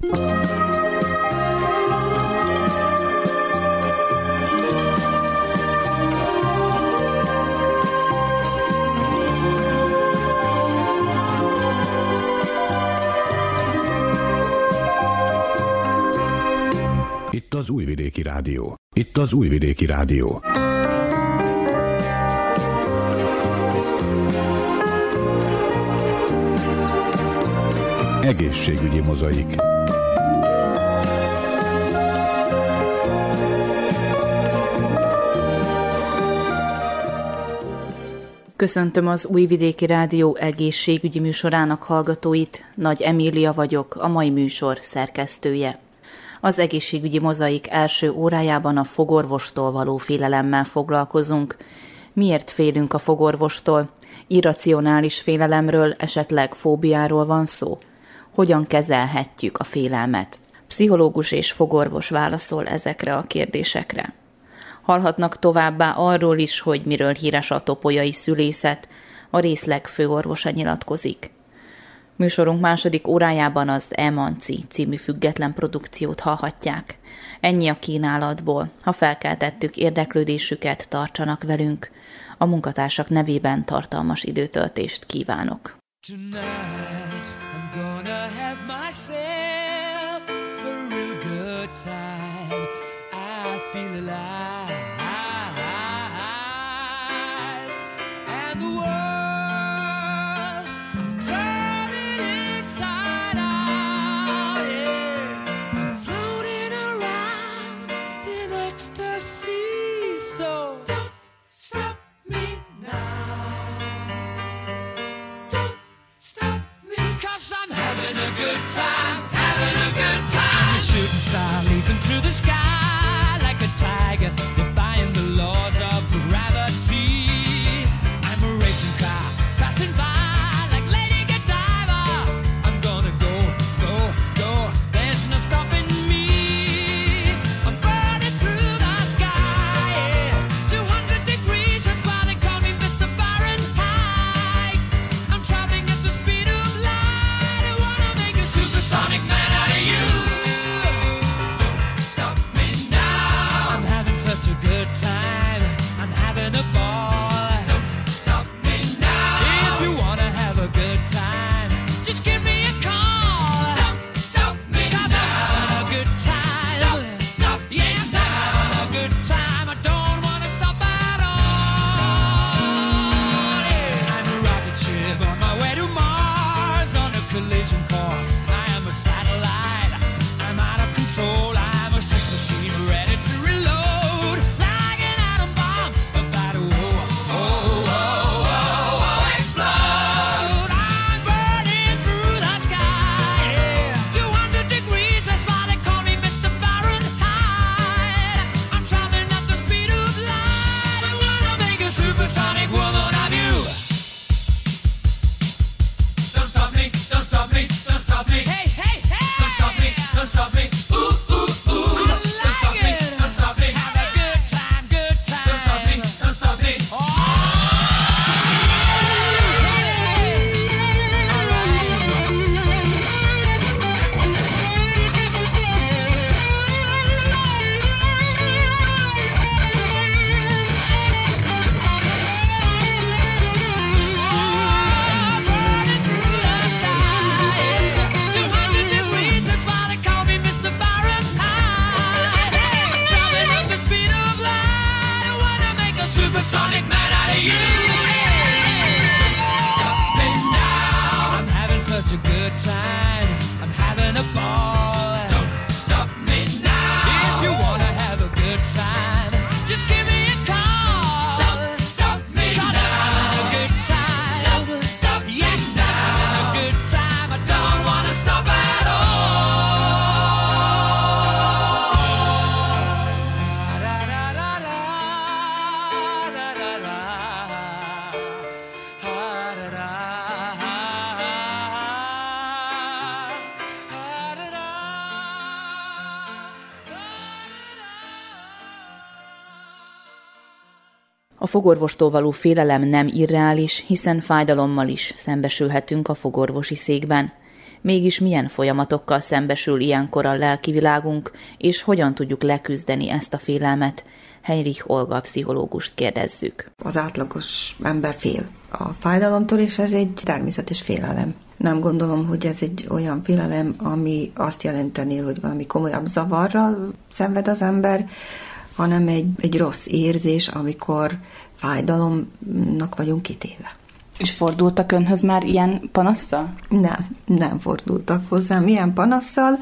Itt az Újvidéki Rádió. Itt az Újvidéki Rádió. Egészségügyi mozaik. Köszöntöm az Újvidéki Rádió egészségügyi műsorának hallgatóit. Nagy Emília vagyok, a mai műsor szerkesztője. Az egészségügyi mozaik első órájában a fogorvostól való félelemmel foglalkozunk. Miért félünk a fogorvostól? Irracionális félelemről, esetleg fóbiáról van szó? Hogyan kezelhetjük a félelmet? Pszichológus és fogorvos válaszol ezekre a kérdésekre. Hallhatnak továbbá arról is, hogy miről híres a topolyai szülészet, a részleg főorvosa nyilatkozik. Műsorunk második órájában az Emanci című független produkciót hallhatják. Ennyi a kínálatból. Ha felkeltettük érdeklődésüket, tartsanak velünk. A munkatársak nevében tartalmas időtöltést kívánok. Tonight gonna have myself a real good time. I feel alive. good time, having a good time. Shooting style fogorvostól való félelem nem irreális, hiszen fájdalommal is szembesülhetünk a fogorvosi székben. Mégis milyen folyamatokkal szembesül ilyenkor a lelki világunk, és hogyan tudjuk leküzdeni ezt a félelmet? Heinrich Olga pszichológust kérdezzük. Az átlagos ember fél a fájdalomtól, és ez egy természetes félelem. Nem gondolom, hogy ez egy olyan félelem, ami azt jelenteni, hogy valami komolyabb zavarral szenved az ember, hanem egy, egy rossz érzés, amikor fájdalomnak vagyunk kitéve. És fordultak önhöz már ilyen panasszal? Nem, nem fordultak hozzám ilyen panasszal.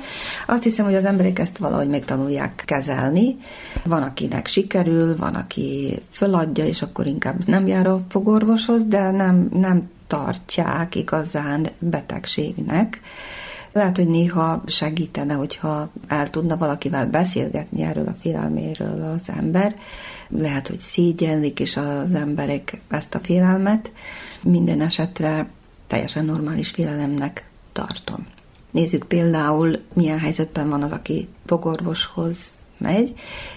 Azt hiszem, hogy az emberek ezt valahogy megtanulják kezelni. Van, akinek sikerül, van, aki föladja, és akkor inkább nem jár a fogorvoshoz, de nem, nem tartják igazán betegségnek. Lehet, hogy néha segítene, hogyha el tudna valakivel beszélgetni erről a félelméről az ember. Lehet, hogy szégyellik is az emberek ezt a félelmet. Minden esetre teljesen normális félelemnek tartom. Nézzük például, milyen helyzetben van az, aki fogorvoshoz megy.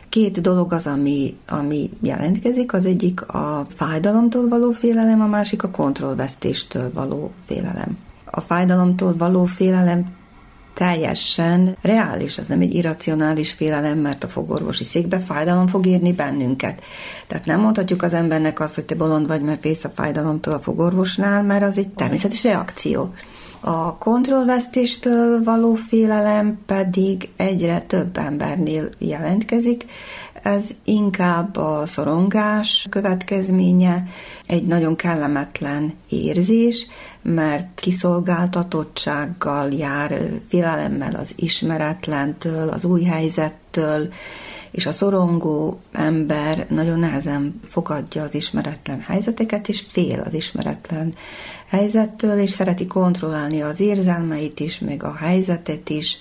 Két dolog az, ami, ami jelentkezik, az egyik a fájdalomtól való félelem, a másik a kontrollvesztéstől való félelem. A fájdalomtól való félelem teljesen reális, ez nem egy irracionális félelem, mert a fogorvosi székbe fájdalom fog érni bennünket. Tehát nem mondhatjuk az embernek azt, hogy te bolond vagy, mert fész a fájdalomtól a fogorvosnál, mert az egy természetes reakció. A kontrollvesztéstől való félelem pedig egyre több embernél jelentkezik. Ez inkább a szorongás következménye, egy nagyon kellemetlen érzés, mert kiszolgáltatottsággal jár, félelemmel az ismeretlentől, az új helyzettől, és a szorongó ember nagyon nehezen fogadja az ismeretlen helyzeteket, és fél az ismeretlen helyzettől, és szereti kontrollálni az érzelmeit is, meg a helyzetet is.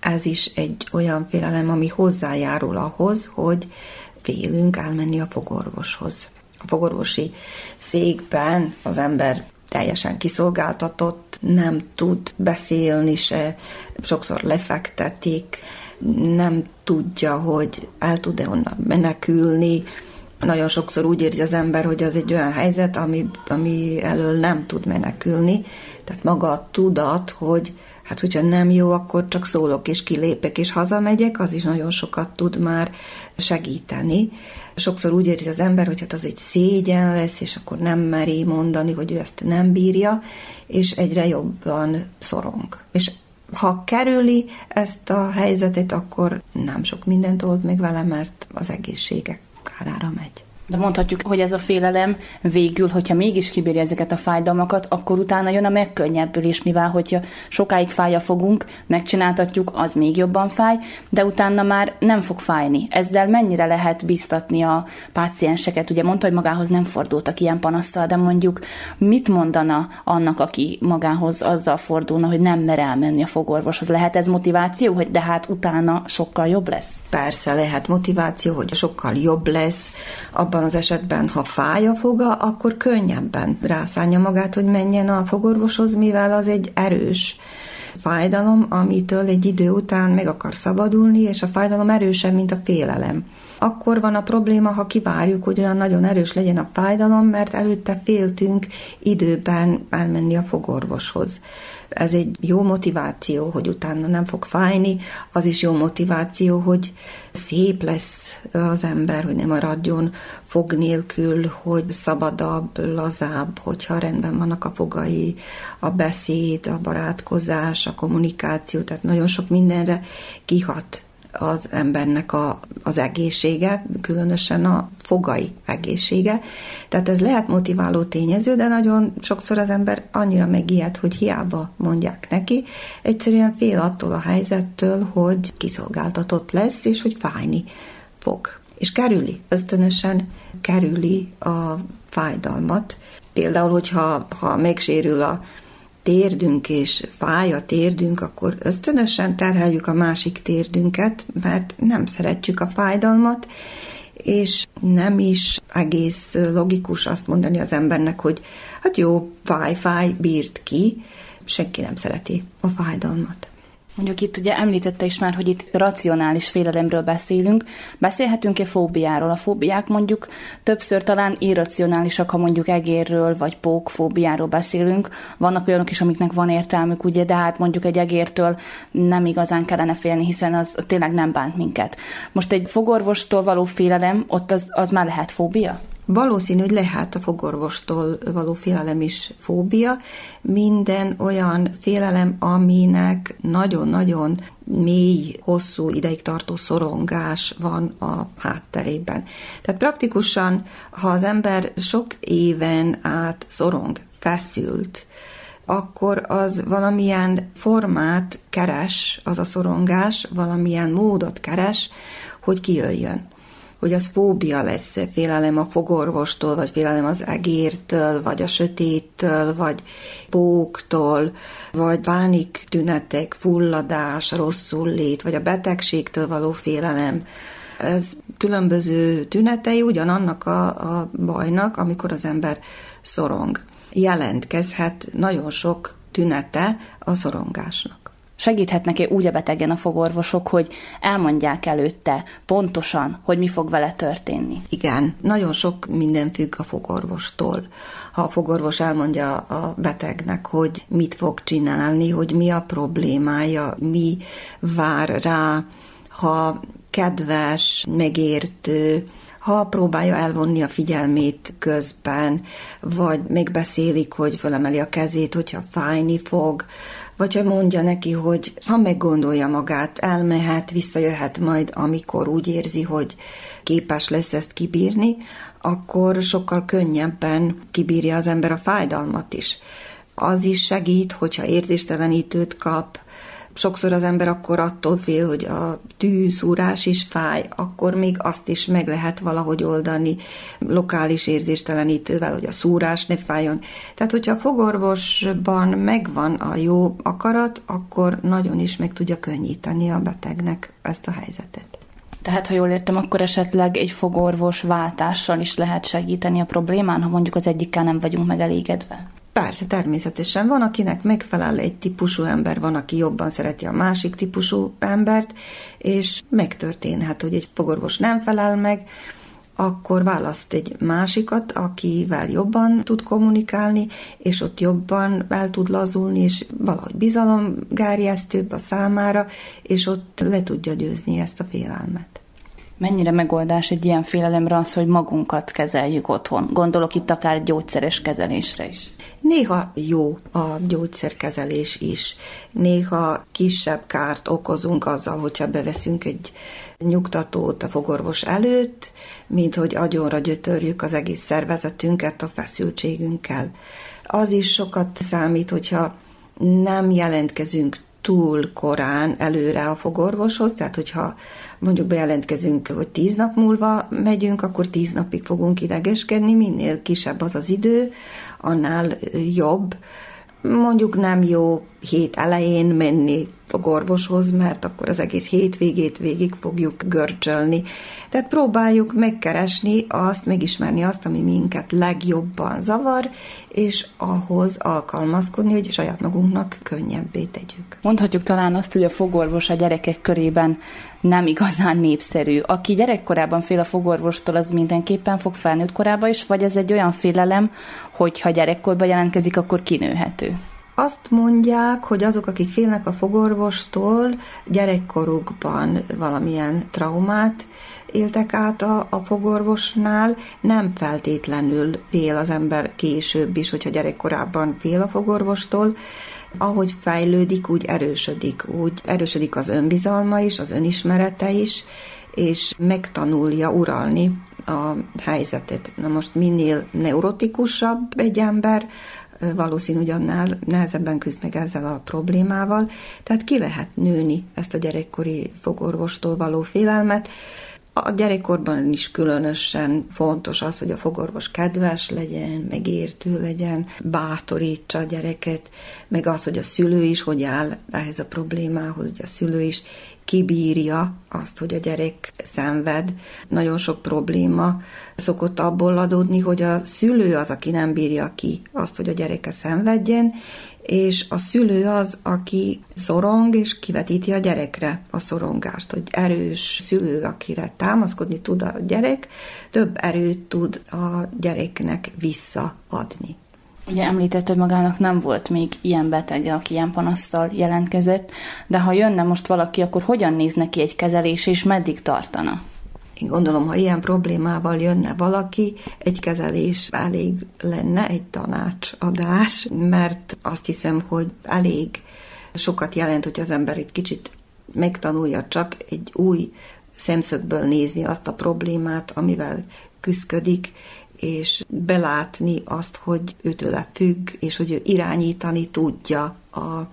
Ez is egy olyan félelem, ami hozzájárul ahhoz, hogy félünk elmenni a fogorvoshoz. A fogorvosi székben az ember teljesen kiszolgáltatott, nem tud beszélni se, sokszor lefektetik, nem tudja, hogy el tud-e onnan menekülni. Nagyon sokszor úgy érzi az ember, hogy az egy olyan helyzet, ami, ami elől nem tud menekülni. Tehát maga a tudat, hogy hát hogyha nem jó, akkor csak szólok és kilépek és hazamegyek, az is nagyon sokat tud már segíteni. Sokszor úgy érzi az ember, hogy hát az egy szégyen lesz, és akkor nem meri mondani, hogy ő ezt nem bírja, és egyre jobban szorong. És ha kerüli ezt a helyzetet, akkor nem sok mindent old meg vele, mert az egészsége kárára megy. De mondhatjuk, hogy ez a félelem végül, hogyha mégis kibírja ezeket a fájdalmakat, akkor utána jön a megkönnyebbülés, mivel hogyha sokáig fáj a fogunk, megcsináltatjuk, az még jobban fáj, de utána már nem fog fájni. Ezzel mennyire lehet biztatni a pácienseket? Ugye mondta, hogy magához nem fordultak ilyen panasszal, de mondjuk mit mondana annak, aki magához azzal fordulna, hogy nem mer elmenni a fogorvoshoz? Lehet ez motiváció, hogy de hát utána sokkal jobb lesz? Persze lehet motiváció, hogy sokkal jobb lesz, abban abban az esetben, ha fáj a foga, akkor könnyebben rászánja magát, hogy menjen a fogorvoshoz, mivel az egy erős fájdalom, amitől egy idő után meg akar szabadulni, és a fájdalom erősebb, mint a félelem. Akkor van a probléma, ha kivárjuk, hogy olyan nagyon erős legyen a fájdalom, mert előtte féltünk időben elmenni a fogorvoshoz. Ez egy jó motiváció, hogy utána nem fog fájni, az is jó motiváció, hogy szép lesz az ember, hogy nem maradjon fog nélkül, hogy szabadabb, lazább, hogyha rendben vannak a fogai, a beszéd, a barátkozás, a kommunikáció, tehát nagyon sok mindenre kihat az embernek a, az egészsége, különösen a fogai egészsége. Tehát ez lehet motiváló tényező, de nagyon sokszor az ember annyira megijed, hogy hiába mondják neki, egyszerűen fél attól a helyzettől, hogy kiszolgáltatott lesz, és hogy fájni fog. És kerüli, ösztönösen kerüli a fájdalmat. Például, hogyha ha megsérül a térdünk és fáj a térdünk, akkor ösztönösen terheljük a másik térdünket, mert nem szeretjük a fájdalmat, és nem is egész logikus azt mondani az embernek, hogy hát jó, fáj, fáj, bírt ki, senki nem szereti a fájdalmat. Mondjuk itt ugye említette is már, hogy itt racionális félelemről beszélünk. Beszélhetünk-e fóbiáról? A fóbiák mondjuk többször talán irracionálisak, ha mondjuk egérről vagy pókfóbiáról beszélünk. Vannak olyanok is, amiknek van értelmük, ugye, de hát mondjuk egy egértől nem igazán kellene félni, hiszen az, az tényleg nem bánt minket. Most egy fogorvostól való félelem, ott az, az már lehet fóbia? Valószínű, hogy lehet a fogorvostól való félelem is fóbia. Minden olyan félelem, aminek nagyon-nagyon mély, hosszú ideig tartó szorongás van a hátterében. Tehát praktikusan, ha az ember sok éven át szorong, feszült, akkor az valamilyen formát keres, az a szorongás, valamilyen módot keres, hogy kijöjjön hogy az fóbia lesz, félelem a fogorvostól, vagy félelem az egértől, vagy a sötéttől, vagy póktól, vagy pánik tünetek, fulladás, rosszul lét, vagy a betegségtől való félelem. Ez különböző tünetei ugyanannak a, a bajnak, amikor az ember szorong. Jelentkezhet nagyon sok tünete a szorongásnak. Segíthetnek-e úgy a betegen a fogorvosok, hogy elmondják előtte pontosan, hogy mi fog vele történni? Igen, nagyon sok minden függ a fogorvostól. Ha a fogorvos elmondja a betegnek, hogy mit fog csinálni, hogy mi a problémája, mi vár rá, ha kedves, megértő, ha próbálja elvonni a figyelmét közben, vagy megbeszélik, hogy fölemeli a kezét, hogyha fájni fog, vagy ha mondja neki, hogy ha meggondolja magát, elmehet, visszajöhet majd, amikor úgy érzi, hogy képes lesz ezt kibírni, akkor sokkal könnyebben kibírja az ember a fájdalmat is. Az is segít, hogyha érzéstelenítőt kap, sokszor az ember akkor attól fél, hogy a tűszúrás is fáj, akkor még azt is meg lehet valahogy oldani lokális érzéstelenítővel, hogy a szúrás ne fájjon. Tehát, hogyha a fogorvosban megvan a jó akarat, akkor nagyon is meg tudja könnyíteni a betegnek ezt a helyzetet. Tehát, ha jól értem, akkor esetleg egy fogorvos váltással is lehet segíteni a problémán, ha mondjuk az egyikkel nem vagyunk megelégedve? Persze, természetesen van, akinek megfelel egy típusú ember, van, aki jobban szereti a másik típusú embert, és megtörténhet, hogy egy fogorvos nem felel meg, akkor választ egy másikat, akivel jobban tud kommunikálni, és ott jobban el tud lazulni, és valahogy bizalomgárjesztőbb a számára, és ott le tudja győzni ezt a félelmet. Mennyire megoldás egy ilyen félelemre az, hogy magunkat kezeljük otthon? Gondolok itt akár gyógyszeres kezelésre is. Néha jó a gyógyszerkezelés is. Néha kisebb kárt okozunk azzal, hogyha beveszünk egy nyugtatót a fogorvos előtt, mint hogy agyonra gyötörjük az egész szervezetünket a feszültségünkkel. Az is sokat számít, hogyha nem jelentkezünk túl korán előre a fogorvoshoz, tehát hogyha mondjuk bejelentkezünk, hogy tíz nap múlva megyünk, akkor tíz napig fogunk idegeskedni, minél kisebb az az idő, annál jobb. Mondjuk nem jó hét elején menni fog orvoshoz, mert akkor az egész hétvégét végig fogjuk görcsölni. Tehát próbáljuk megkeresni azt, megismerni azt, ami minket legjobban zavar, és ahhoz alkalmazkodni, hogy saját magunknak könnyebbé tegyük. Mondhatjuk talán azt, hogy a fogorvos a gyerekek körében nem igazán népszerű. Aki gyerekkorában fél a fogorvostól, az mindenképpen fog felnőtt korában is, vagy ez egy olyan félelem, hogy ha gyerekkorban jelentkezik, akkor kinőhető? Azt mondják, hogy azok, akik félnek a fogorvostól, gyerekkorukban valamilyen traumát éltek át a, a fogorvosnál, nem feltétlenül fél az ember később is, hogyha gyerekkorában fél a fogorvostól, ahogy fejlődik, úgy erősödik, úgy erősödik az önbizalma is, az önismerete is, és megtanulja uralni a helyzetet. Na most minél neurotikusabb egy ember, valószínű, hogy annál nehezebben küzd meg ezzel a problémával, tehát ki lehet nőni ezt a gyerekkori fogorvostól való félelmet, a gyerekkorban is különösen fontos az, hogy a fogorvos kedves legyen, megértő legyen, bátorítsa a gyereket, meg az, hogy a szülő is hogy áll ehhez a problémához, hogy a szülő is kibírja azt, hogy a gyerek szenved. Nagyon sok probléma szokott abból adódni, hogy a szülő az, aki nem bírja ki azt, hogy a gyereke szenvedjen, és a szülő az, aki szorong, és kivetíti a gyerekre a szorongást, hogy erős szülő, akire támaszkodni tud a gyerek, több erőt tud a gyereknek visszaadni. Ugye említett, hogy magának nem volt még ilyen beteg, aki ilyen panasszal jelentkezett, de ha jönne most valaki, akkor hogyan néz neki egy kezelés, és meddig tartana? Én gondolom, ha ilyen problémával jönne valaki, egy kezelés elég lenne, egy tanácsadás, mert azt hiszem, hogy elég sokat jelent, hogy az ember egy kicsit megtanulja csak egy új szemszögből nézni azt a problémát, amivel küzdik, és belátni azt, hogy őtőle függ, és hogy ő irányítani tudja a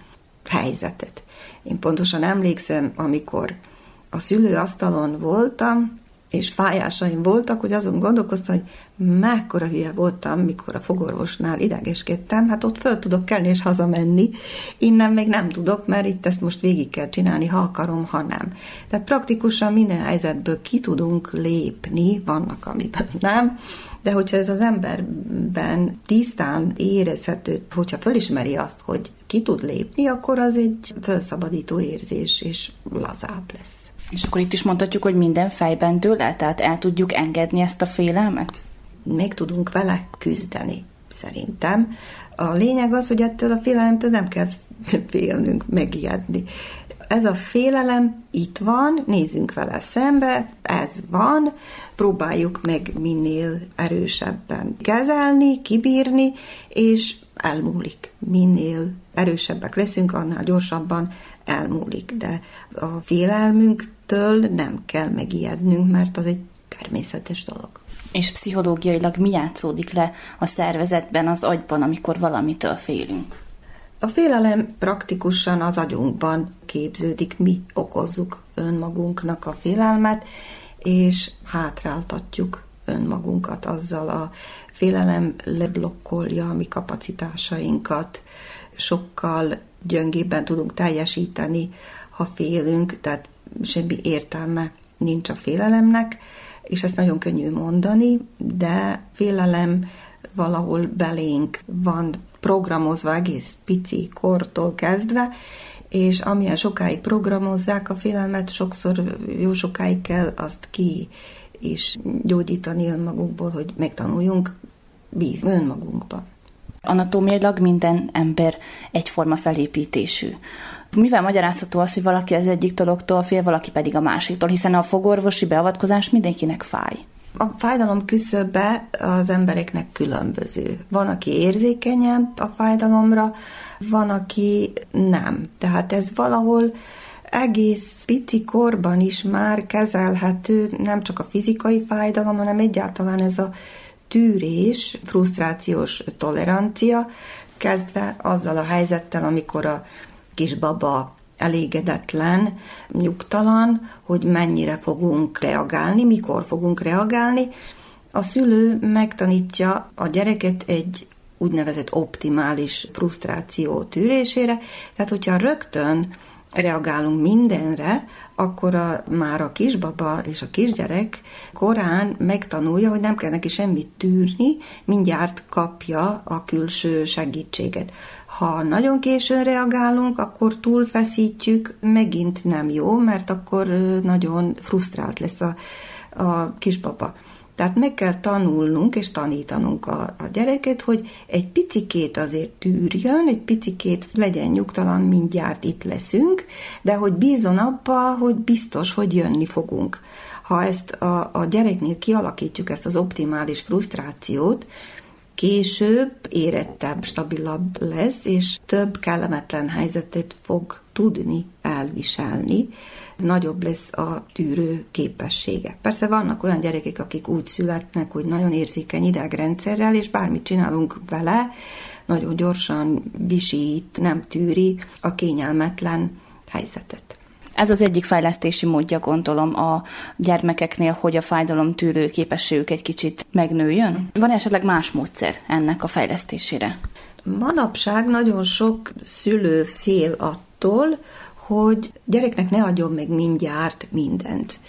helyzetet. Én pontosan emlékszem, amikor a szülőasztalon voltam, és fájásaim voltak, hogy azon gondolkoztam, hogy mekkora hülye voltam, mikor a fogorvosnál idegeskedtem, hát ott föl tudok kelni és hazamenni, innen még nem tudok, mert itt ezt most végig kell csinálni, ha akarom, ha nem. Tehát praktikusan minden helyzetből ki tudunk lépni, vannak, amiben nem, de hogyha ez az emberben tisztán érezhető, hogyha fölismeri azt, hogy ki tud lépni, akkor az egy felszabadító érzés, és lazább lesz. És akkor itt is mondhatjuk, hogy minden fejben dől el, tehát el tudjuk engedni ezt a félelmet? Még tudunk vele küzdeni, szerintem. A lényeg az, hogy ettől a félelemtől nem kell félnünk, megijedni. Ez a félelem itt van, nézzünk vele szembe, ez van, próbáljuk meg minél erősebben kezelni, kibírni, és elmúlik. Minél erősebbek leszünk, annál gyorsabban elmúlik. De a félelmünktől nem kell megijednünk, mert az egy természetes dolog. És pszichológiailag mi játszódik le a szervezetben, az agyban, amikor valamitől félünk? A félelem praktikusan az agyunkban képződik, mi okozzuk önmagunknak a félelmet, és hátráltatjuk önmagunkat azzal a félelem leblokkolja a mi kapacitásainkat, sokkal gyöngébben tudunk teljesíteni, ha félünk, tehát semmi értelme nincs a félelemnek, és ezt nagyon könnyű mondani, de félelem valahol belénk van programozva egész pici kortól kezdve, és amilyen sokáig programozzák a félelmet, sokszor jó sokáig kell azt ki is gyógyítani önmagunkból, hogy megtanuljunk bízni önmagunkba. Anatómiailag minden ember egyforma felépítésű. Mivel magyarázható az, hogy valaki az egyik dologtól fél, valaki pedig a másiktól, hiszen a fogorvosi beavatkozás mindenkinek fáj. A fájdalom küszöbe az embereknek különböző. Van, aki érzékenyebb a fájdalomra, van, aki nem. Tehát ez valahol egész pici korban is már kezelhető, nem csak a fizikai fájdalom, hanem egyáltalán ez a tűrés, frusztrációs tolerancia, kezdve azzal a helyzettel, amikor a kisbaba elégedetlen, nyugtalan, hogy mennyire fogunk reagálni, mikor fogunk reagálni. A szülő megtanítja a gyereket egy úgynevezett optimális frusztráció tűrésére, tehát hogyha rögtön reagálunk mindenre, akkor a, már a kisbaba és a kisgyerek korán megtanulja, hogy nem kell neki semmit tűrni, mindjárt kapja a külső segítséget. Ha nagyon későn reagálunk, akkor túlfeszítjük, megint nem jó, mert akkor nagyon frusztrált lesz a, a kisbaba. Tehát meg kell tanulnunk és tanítanunk a, a gyereket, hogy egy picikét azért tűrjön, egy picikét legyen nyugtalan, mindjárt itt leszünk, de hogy bízon abba, hogy biztos, hogy jönni fogunk. Ha ezt a, a gyereknél kialakítjuk, ezt az optimális frusztrációt, később érettebb, stabilabb lesz, és több kellemetlen helyzetet fog tudni elviselni, nagyobb lesz a tűrő képessége. Persze vannak olyan gyerekek, akik úgy születnek, hogy nagyon érzékeny idegrendszerrel, és bármit csinálunk vele, nagyon gyorsan visít, nem tűri a kényelmetlen helyzetet. Ez az egyik fejlesztési módja, gondolom, a gyermekeknél, hogy a fájdalom tűrő képességük egy kicsit megnőjön. Van esetleg más módszer ennek a fejlesztésére? Manapság nagyon sok szülő fél attól, hogy gyereknek ne adjon meg mindjárt mindent.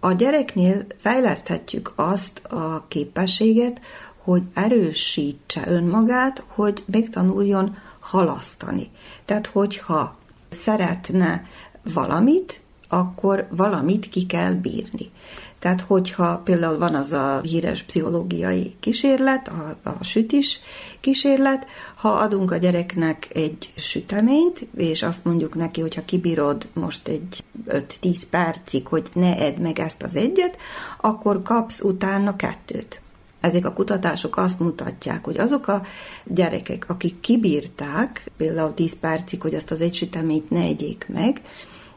A gyereknél fejleszthetjük azt a képességet, hogy erősítse önmagát, hogy megtanuljon halasztani. Tehát, hogyha szeretne valamit, akkor valamit ki kell bírni. Tehát, hogyha például van az a híres pszichológiai kísérlet, a, a sütis kísérlet, ha adunk a gyereknek egy süteményt, és azt mondjuk neki, hogyha kibírod most egy 5-10 percig, hogy ne edd meg ezt az egyet, akkor kapsz utána kettőt. Ezek a kutatások azt mutatják, hogy azok a gyerekek, akik kibírták például 10 percig, hogy azt az egy süteményt ne egyék meg,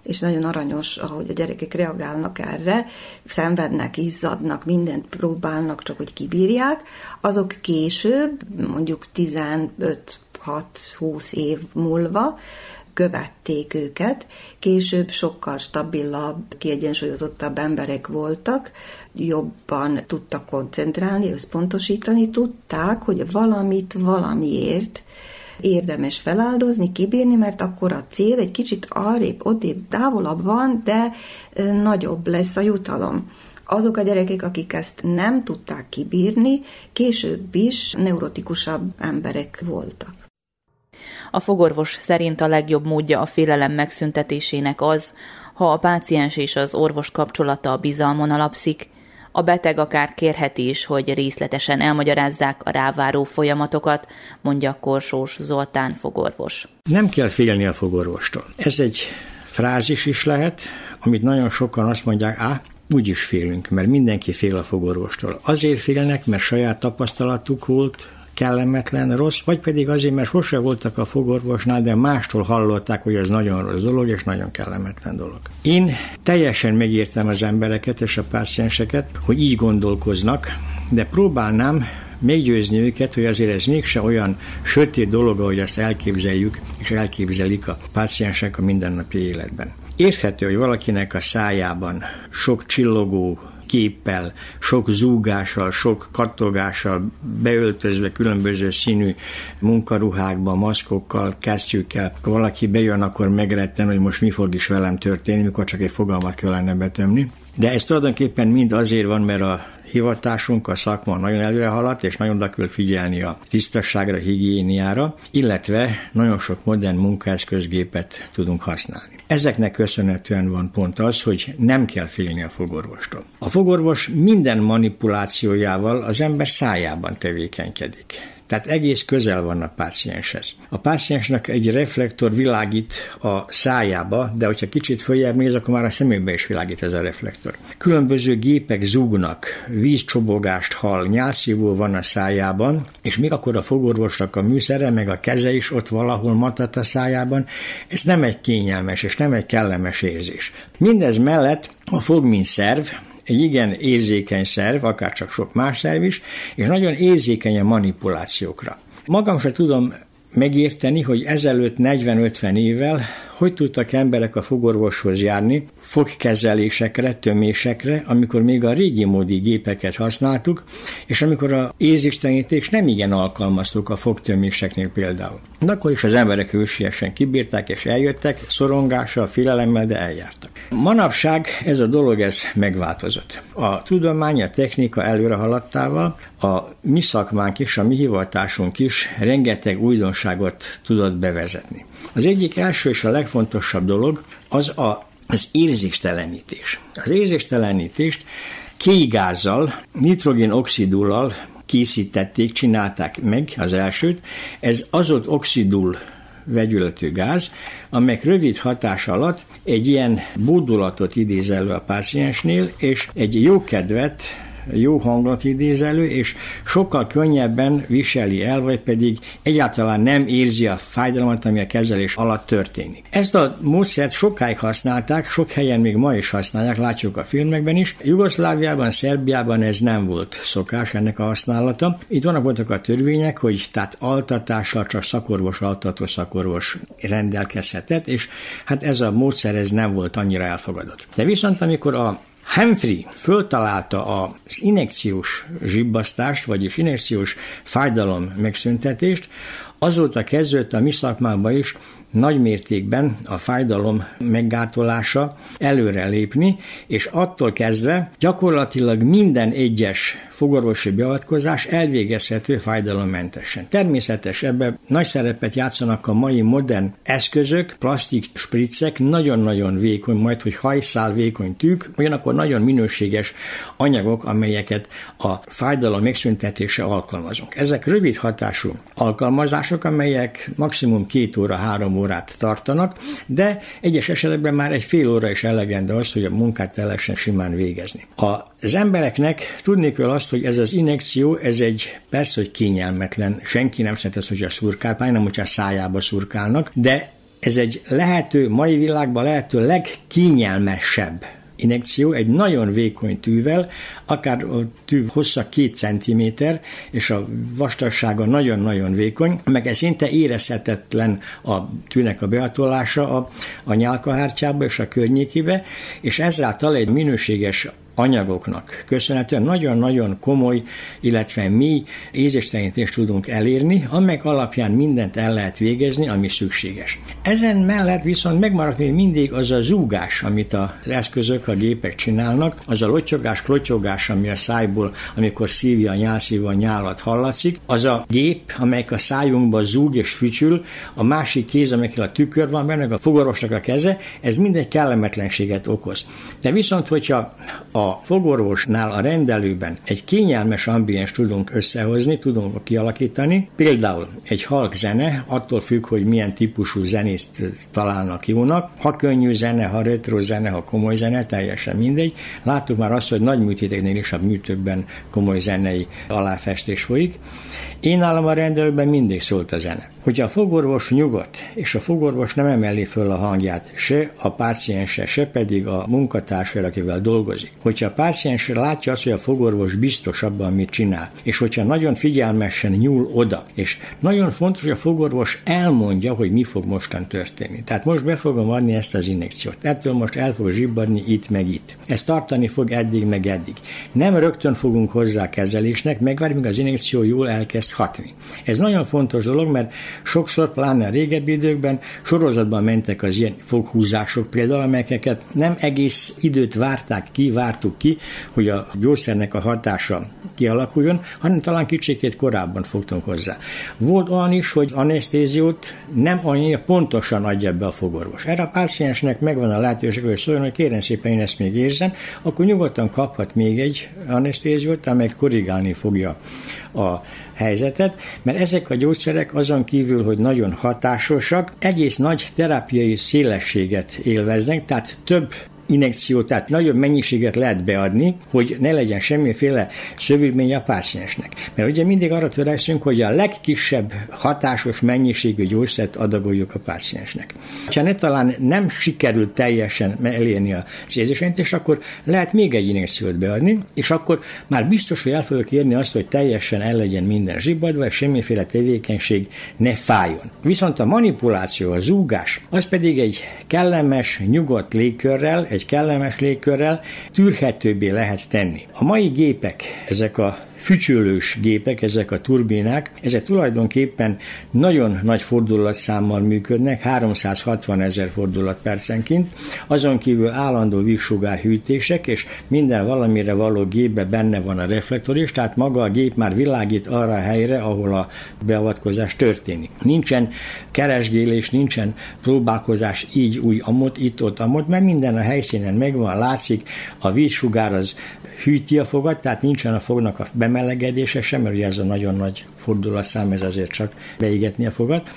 és nagyon aranyos, ahogy a gyerekek reagálnak erre, szenvednek, izzadnak, mindent próbálnak, csak hogy kibírják, azok később, mondjuk 15 6-20 év múlva követték őket, később sokkal stabilabb, kiegyensúlyozottabb emberek voltak, jobban tudtak koncentrálni, összpontosítani, tudták, hogy valamit valamiért érdemes feláldozni, kibírni, mert akkor a cél egy kicsit arrébb, odébb, távolabb van, de nagyobb lesz a jutalom azok a gyerekek, akik ezt nem tudták kibírni, később is neurotikusabb emberek voltak. A fogorvos szerint a legjobb módja a félelem megszüntetésének az, ha a páciens és az orvos kapcsolata a bizalmon alapszik, a beteg akár kérheti is, hogy részletesen elmagyarázzák a ráváró folyamatokat, mondja Korsós Zoltán fogorvos. Nem kell félni a fogorvostól. Ez egy frázis is lehet, amit nagyon sokan azt mondják, á, úgy is félünk, mert mindenki fél a fogorvostól. Azért félnek, mert saját tapasztalatuk volt, kellemetlen, rossz, vagy pedig azért, mert sose voltak a fogorvosnál, de mástól hallották, hogy ez nagyon rossz dolog, és nagyon kellemetlen dolog. Én teljesen megértem az embereket és a pácienseket, hogy így gondolkoznak, de próbálnám meggyőzni őket, hogy azért ez mégse olyan sötét dolog, ahogy ezt elképzeljük, és elképzelik a páciensek a mindennapi életben. Érthető, hogy valakinek a szájában sok csillogó képpel, sok zúgással, sok kattogással, beöltözve különböző színű munkaruhákba, maszkokkal, kesztyűkkel. Valaki bejön, akkor megretten, hogy most mi fog is velem történni, mikor csak egy fogalmat kellene betömni. De ez tulajdonképpen mind azért van, mert a hivatásunk, a szakma nagyon előre haladt, és nagyon oda kell figyelni a tisztasságra, higiéniára, illetve nagyon sok modern munkaeszközgépet tudunk használni. Ezeknek köszönhetően van pont az, hogy nem kell félni a fogorvostól. A fogorvos minden manipulációjával az ember szájában tevékenykedik. Tehát egész közel van a pácienshez. A páciensnek egy reflektor világít a szájába, de hogyha kicsit följebb néz, akkor már a szemébe is világít ez a reflektor. Különböző gépek zúgnak, vízcsobogást hall, nyálszívó van a szájában, és még akkor a fogorvosnak a műszere, meg a keze is ott valahol matat a szájában. Ez nem egy kényelmes és nem egy kellemes érzés. Mindez mellett a fogminszerv, egy igen érzékeny szerv, akár csak sok más szerv is, és nagyon érzékeny a manipulációkra. Magam sem tudom megérteni, hogy ezelőtt 40-50 évvel hogy tudtak emberek a fogorvoshoz járni, fogkezelésekre, tömésekre, amikor még a régi módi gépeket használtuk, és amikor a érzéstelenítést nem igen alkalmaztuk a fogtöméseknél például. De akkor is az emberek hősiesen kibírták és eljöttek, szorongással, félelemmel, de eljártak. Manapság ez a dolog ez megváltozott. A tudomány, a technika előre haladtával a mi szakmánk is, a mi hivatásunk is rengeteg újdonságot tudott bevezetni. Az egyik első és a legfontosabb dolog az a az érzéstelenítés. Az érzéstelenítést kéigázzal, nitrogén-oxidullal készítették, csinálták meg az elsőt. Ez azot oxidul vegyületű gáz, amelyek rövid hatás alatt egy ilyen bódulatot idéz elő a páciensnél, és egy jó kedvet, jó hangot idéz elő, és sokkal könnyebben viseli el, vagy pedig egyáltalán nem érzi a fájdalmat, ami a kezelés alatt történik. Ezt a módszert sokáig használták, sok helyen még ma is használják, látjuk a filmekben is. Jugoszláviában, Szerbiában ez nem volt szokás ennek a használata. Itt vannak voltak a törvények, hogy tehát altatással csak szakorvos, altató szakorvos rendelkezhetett, és hát ez a módszer ez nem volt annyira elfogadott. De viszont amikor a Humphrey föltalálta az inekciós zsibbasztást, vagyis inekciós fájdalom megszüntetést, azóta kezdődött a mi szakmánkban is nagy mértékben a fájdalom meggátolása előrelépni, és attól kezdve gyakorlatilag minden egyes fogorvosi beavatkozás elvégezhető fájdalommentesen. Természetes, ebben nagy szerepet játszanak a mai modern eszközök, plastik spriccek, nagyon-nagyon vékony, majd hogy hajszál vékony tűk, ugyanakkor nagyon minőséges anyagok, amelyeket a fájdalom megszüntetése alkalmazunk. Ezek rövid hatású alkalmazások, amelyek maximum két óra, három órát tartanak, de egyes esetekben már egy fél óra is elegendő az, hogy a munkát el lehessen simán végezni. Az embereknek tudni kell azt, hogy ez az injekció, ez egy persze, hogy kényelmetlen, senki nem szeret azt, hogy a szurkál, nem, hogyha szájába szurkálnak, de ez egy lehető, mai világban lehető legkényelmesebb injekció egy nagyon vékony tűvel, akár a tű hossza két centiméter, és a vastagsága nagyon-nagyon vékony, meg szinte érezhetetlen a tűnek a beatolása a, a nyálkahártyába és a környékébe, és ezáltal egy minőséges anyagoknak köszönhetően nagyon-nagyon komoly, illetve mi ízéstelenítést tudunk elérni, amelyek alapján mindent el lehet végezni, ami szükséges. Ezen mellett viszont megmaradt még mindig az a zúgás, amit az eszközök, a gépek csinálnak, az a locsogás, klocsogás, ami a szájból, amikor szívja a nyálszívva a nyálat hallatszik, az a gép, amelyik a szájunkba zúg és fücsül, a másik kéz, amelyikkel a tükör van benne, a fogorvosnak a keze, ez mindegy kellemetlenséget okoz. De viszont, hogyha a a fogorvosnál a rendelőben egy kényelmes ambiens tudunk összehozni, tudunk kialakítani, például egy halk zene, attól függ, hogy milyen típusú zenészt találnak jónak, ha könnyű zene, ha retro zene, ha komoly zene, teljesen mindegy. Láttuk már azt, hogy nagy műtéteknél is a műtőkben komoly zenei aláfestés folyik. Én nálam a rendelőben mindig szólt a zene. Hogyha a fogorvos nyugodt, és a fogorvos nem emeli föl a hangját, se a páciense, se pedig a munkatársa, akivel dolgozik. Hogyha a páciens látja azt, hogy a fogorvos biztos abban, amit csinál, és hogyha nagyon figyelmesen nyúl oda, és nagyon fontos, hogy a fogorvos elmondja, hogy mi fog mostan történni. Tehát most be fogom adni ezt az injekciót. Ettől most el fog zsibbadni itt meg itt. Ez tartani fog eddig meg eddig. Nem rögtön fogunk hozzá kezelésnek, megvárjuk, az injekció jól elkezd hatni. Ez nagyon fontos dolog, mert sokszor, pláne a régebbi időkben sorozatban mentek az ilyen foghúzások például, amelyeket nem egész időt várták ki, vártuk ki, hogy a gyógyszernek a hatása kialakuljon, hanem talán kicsikét korábban fogtunk hozzá. Volt olyan is, hogy anesztéziót nem annyira pontosan adja be a fogorvos. Erre a páciensnek megvan a lehetőség, hogy szóljon, hogy kérem szépen, én ezt még érzem, akkor nyugodtan kaphat még egy anesztéziót, amely korrigálni fogja a helyzetet, mert ezek a gyógyszerek azon kívül, hogy nagyon hatásosak, egész nagy terápiai szélességet élveznek, tehát több injekciót, tehát nagyobb mennyiséget lehet beadni, hogy ne legyen semmiféle szövődmény a páciensnek. Mert ugye mindig arra törekszünk, hogy a legkisebb hatásos mennyiségű gyógyszert adagoljuk a páciensnek. Ha ne talán nem sikerült teljesen elérni a szézésentést, akkor lehet még egy injekciót beadni, és akkor már biztos, hogy el fogok érni azt, hogy teljesen el legyen minden zsibbadva, és semmiféle tevékenység ne fájjon. Viszont a manipuláció, a zúgás, az pedig egy kellemes, nyugodt légkörrel, egy kellemes légkörrel tűrhetőbbé lehet tenni. A mai gépek, ezek a fücsülős gépek, ezek a turbinák, ezek tulajdonképpen nagyon nagy fordulatszámmal működnek, 360 ezer fordulat percenként, azon kívül állandó vízsugár hűtések, és minden valamire való gépbe benne van a reflektor is, tehát maga a gép már világít arra a helyre, ahol a beavatkozás történik. Nincsen keresgélés, nincsen próbálkozás így, úgy, amott, itt, ott, amott, mert minden a helyszínen megvan, látszik, a vízsugár az hűti a fogat, tehát nincsen a fognak a bemelegedése sem, mert ugye ez a nagyon nagy fordulatszám, ez azért csak beégetni a fogat.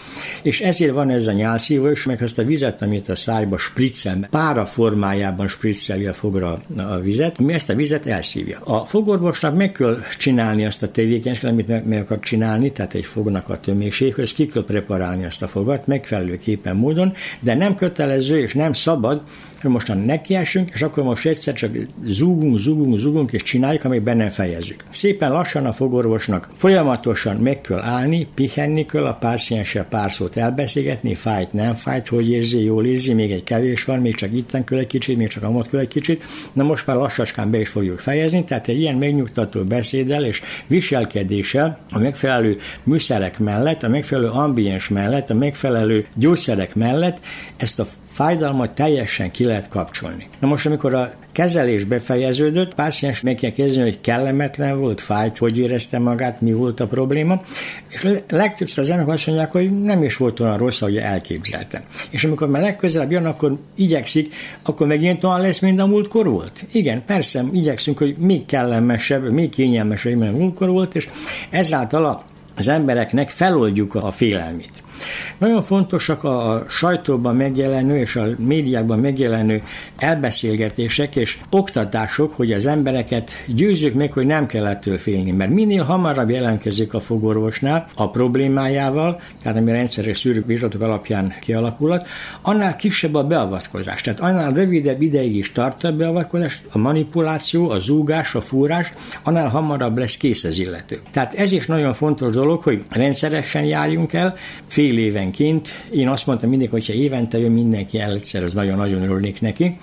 És ezért van ez a nyálszívó is, meg azt a vizet, amit a szájba spriccel, pára formájában spricceli a fogra a vizet, mi ezt a vizet elszívja. A fogorvosnak meg kell csinálni azt a tevékenységet, amit meg, meg akar csinálni, tehát egy fognak a töméséhez, ki kell preparálni azt a fogat megfelelőképpen módon, de nem kötelező és nem szabad, mostan nekiesünk, és akkor most egyszer csak zúgunk, zúgunk, zúgunk, és csináljuk, amit benne fejezzük. Szépen lassan a fogorvosnak folyamatosan meg kell állni, pihenni kell, a pácienssel pár szót elbeszélgetni, fájt, nem fájt, hogy érzi, jól érzi, még egy kevés van, még csak itten kell egy kicsit, még csak amott kell egy kicsit. Na most már lassacskán be is fogjuk fejezni, tehát egy ilyen megnyugtató beszéddel és viselkedéssel a megfelelő műszerek mellett, a megfelelő ambiens mellett, a megfelelő gyógyszerek mellett ezt a fájdalmat teljesen ki lehet kapcsolni. Na most, amikor a kezelés befejeződött, páciens meg kell kérdezni, hogy kellemetlen volt, fájt, hogy érezte magát, mi volt a probléma, és legtöbbször az emberek azt mondják, hogy nem is volt olyan rossz, ahogy elképzeltem. És amikor már legközelebb jön, akkor igyekszik, akkor megint olyan lesz, mint a múltkor volt. Igen, persze, igyekszünk, hogy még kellemesebb, még kényelmesebb, mint a múltkor volt, és ezáltal az embereknek feloldjuk a félelmét. Nagyon fontosak a sajtóban megjelenő és a médiákban megjelenő elbeszélgetések és oktatások, hogy az embereket győzzük meg, hogy nem kell ettől félni, mert minél hamarabb jelentkezik a fogorvosnál a problémájával, tehát ami rendszeres szűrővizsgálatok alapján kialakulat, annál kisebb a beavatkozás. Tehát annál rövidebb ideig is tart a beavatkozás, a manipuláció, a zúgás, a fúrás, annál hamarabb lesz kész az illető. Tehát ez is nagyon fontos dolog, hogy rendszeresen járjunk el, fél évenként. Én azt mondtam mindig, hogyha évente jön mindenki el egyszer, az nagyon-nagyon örülnék neki.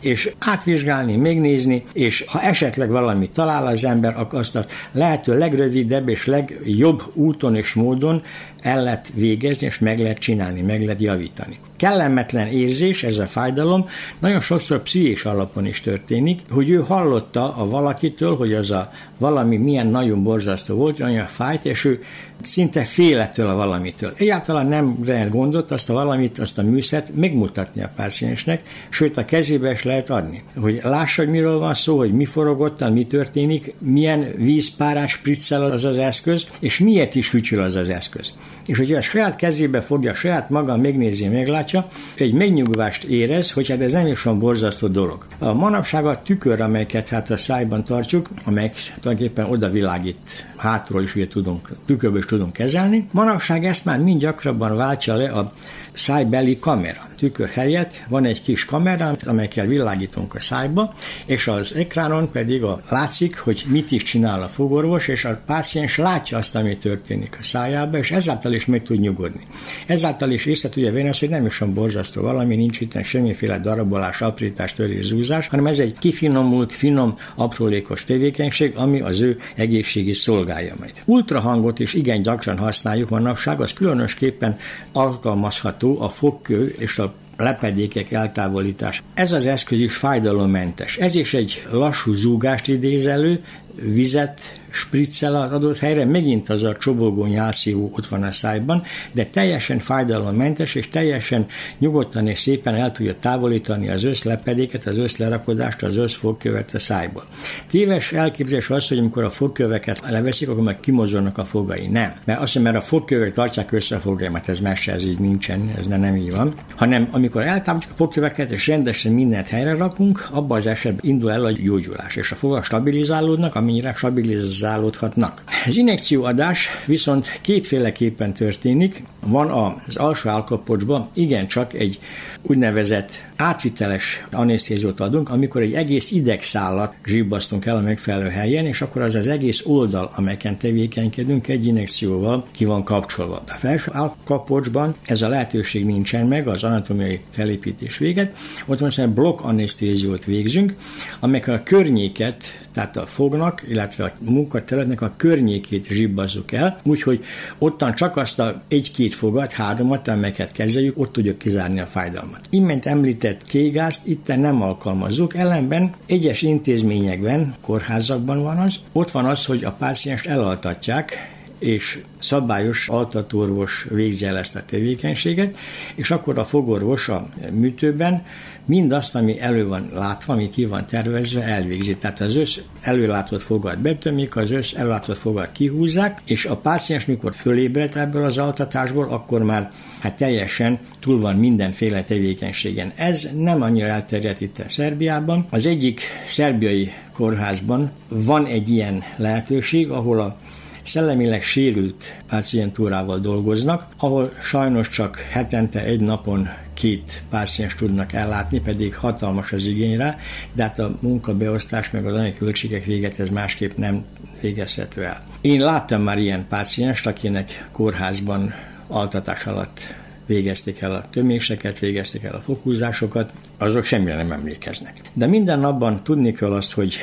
És átvizsgálni, megnézni, és ha esetleg valamit talál az ember, akkor azt a lehető legrövidebb és legjobb úton és módon el lehet végezni, és meg lehet csinálni, meg lehet javítani. Kellemetlen érzés, ez a fájdalom, nagyon sokszor pszichés alapon is történik, hogy ő hallotta a valakitől, hogy az a valami milyen nagyon borzasztó volt, nagyon fájt, és ő szinte félettől a valamitől. Egyáltalán nem lehet gondot azt a valamit, azt a műszert megmutatni a páciensnek, sőt a kezébe is lehet adni. Hogy lássa, hogy miről van szó, hogy mi forogottan, mi történik, milyen vízpárás spriccel az az eszköz, és miért is fütyül az az eszköz. És hogyha a saját kezébe fogja, saját maga megnézi, meglátja, egy megnyugvást érez, hogy hát ez nem is olyan borzasztó dolog. A manapság a tükör, amelyeket hát a szájban tartjuk, amelyek tulajdonképpen oda világít, hátról is ugye tudunk, tükörből is tudunk kezelni. Manapság ezt már mind gyakrabban váltja le a szájbeli kamera. Tükör helyett van egy kis kamera, amelyekkel világítunk a szájba, és az ekránon pedig a, látszik, hogy mit is csinál a fogorvos, és a páciens látja azt, ami történik a szájába, és ezáltal is meg tud nyugodni. Ezáltal is észre tudja venni azt, hogy nem is olyan borzasztó valami, nincs itt semmiféle darabolás, aprítás, törés, zúzás, hanem ez egy kifinomult, finom, aprólékos tevékenység, ami az ő egészségi szolgálja majd. Ultrahangot is igen gyakran használjuk manapság, az különösképpen alkalmazható a fogkő és a lepedékek eltávolítás. Ez az eszköz is fájdalommentes. Ez is egy lassú zúgást idéz elő, vizet spriccel az adott helyre, megint az a csobogó nyálszívó ott van a szájban, de teljesen fájdalommentes, és teljesen nyugodtan és szépen el tudja távolítani az összlepedéket, az összlerakodást, az összfogkövet a szájból. Téves elképzelés az, hogy amikor a fogköveket leveszik, akkor meg kimozolnak a fogai. Nem. Mert azt mert a fogkövek tartják össze a fogaimat, ez mese, ez így nincsen, ez nem, nem így van. Hanem amikor eltávolítjuk a fogköveket, és rendesen mindent helyre rakunk, abban az esetben indul el a gyógyulás, és a fogak stabilizálódnak, amennyire stabilizálódnak stabilizálódhatnak. Az injekcióadás viszont kétféleképpen történik. Van az alsó állkapocsban igencsak egy úgynevezett átviteles anestéziót adunk, amikor egy egész idegszálat zsibbasztunk el a megfelelő helyen, és akkor az az egész oldal, amelyeken tevékenykedünk, egy injekcióval ki van kapcsolva. A felső állkapocsban ez a lehetőség nincsen meg, az anatomiai felépítés véget, ott egy blokk anestéziót végzünk, amelyek a környéket, tehát a fognak, illetve a munkaterületnek a környékét zsibbazzuk el, úgyhogy ottan csak azt a egy-két fogat, háromat, amelyeket kezeljük, ott tudjuk kizárni a fájdalmat. Imént említett kégázt itt nem alkalmazzuk, ellenben egyes intézményekben, kórházakban van az, ott van az, hogy a páciens elaltatják, és szabályos altatorvos végzi el ezt a tevékenységet, és akkor a fogorvos a műtőben mindazt, ami elő van látva, ami ki van tervezve, elvégzi. Tehát az össz előlátott fogad betömik, az össz előlátott fogad kihúzzák, és a páciens, mikor fölébredt ebből az altatásból, akkor már hát teljesen túl van mindenféle tevékenységen. Ez nem annyira elterjedt itt a Szerbiában. Az egyik szerbiai kórházban van egy ilyen lehetőség, ahol a szellemileg sérült pácientúrával dolgoznak, ahol sajnos csak hetente egy napon két páciens tudnak ellátni, pedig hatalmas az igény rá, de hát a munkabeosztás meg az anyagi költségek véget ez másképp nem végezhető el. Én láttam már ilyen pácienst, akinek kórházban altatás alatt végezték el a töméseket, végezték el a fokhúzásokat, azok semmire nem emlékeznek. De minden napban tudni kell azt, hogy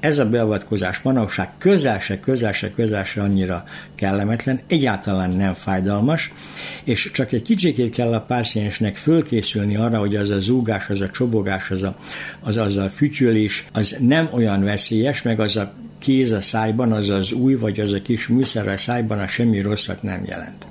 ez a beavatkozás manapság közel se, közel se, közel se annyira kellemetlen, egyáltalán nem fájdalmas, és csak egy kicsikét kell a páciensnek fölkészülni arra, hogy az a zúgás, az a csobogás, az a, az, az a fütyülés, az nem olyan veszélyes, meg az a kéz a szájban, az az új, vagy az a kis műszer a szájban, a semmi rosszat nem jelent.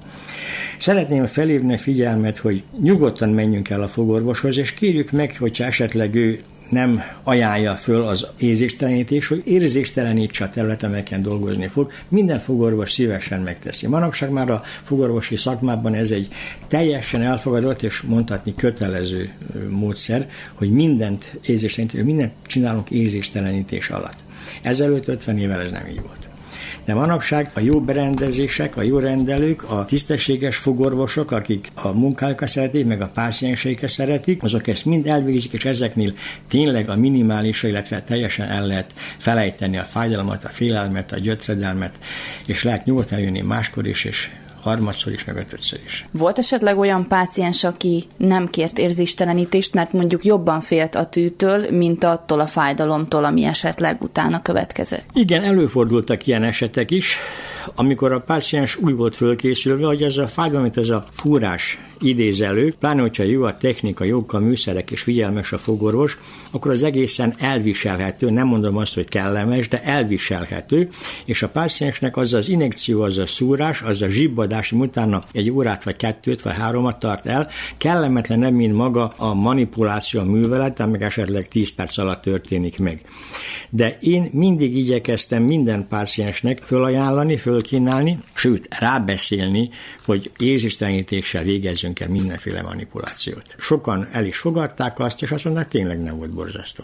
Szeretném felhívni a figyelmet, hogy nyugodtan menjünk el a fogorvoshoz, és kérjük meg, hogyha esetleg ő nem ajánlja föl az érzéstelenítés, hogy érzéstelenítse a terület, amelyeken dolgozni fog. Minden fogorvos szívesen megteszi. Manapság már a fogorvosi szakmában ez egy teljesen elfogadott és mondhatni kötelező módszer, hogy mindent érzéstelenítés, mindent csinálunk érzéstelenítés alatt. Ezelőtt 50 évvel ez nem így volt. De manapság a jó berendezések, a jó rendelők, a tisztességes fogorvosok, akik a munkájukat szeretik, meg a pácienseiket szeretik, azok ezt mind elvégzik, és ezeknél tényleg a minimális, illetve teljesen el lehet felejteni a fájdalmat, a félelmet, a gyötredelmet, és lehet nyugodtan jönni máskor is, és harmadszor is, meg ötödször is. Volt esetleg olyan páciens, aki nem kért érzéstelenítést, mert mondjuk jobban félt a tűtől, mint attól a fájdalomtól, ami esetleg utána következett? Igen, előfordultak ilyen esetek is, amikor a páciens úgy volt fölkészülve, hogy ez a fájdalom, mint ez a fúrás idézelő, pláne, hogyha jó a technika, jók a műszerek és figyelmes a fogorvos, akkor az egészen elviselhető, nem mondom azt, hogy kellemes, de elviselhető, és a páciensnek az az injekció, az a szúrás, az a zsibbadás, utána egy órát, vagy kettőt, vagy háromat tart el, kellemetlen nem, mint maga a manipuláció, a művelet, amik esetleg 10 perc alatt történik meg. De én mindig igyekeztem minden páciensnek fölajánlani, fölkínálni, sőt, rábeszélni, hogy érzéstelenítéssel végezzünk el mindenféle manipulációt. Sokan el is fogadták azt, és azt mondták, tényleg nem volt borzasztó.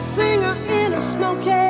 singer in a smoky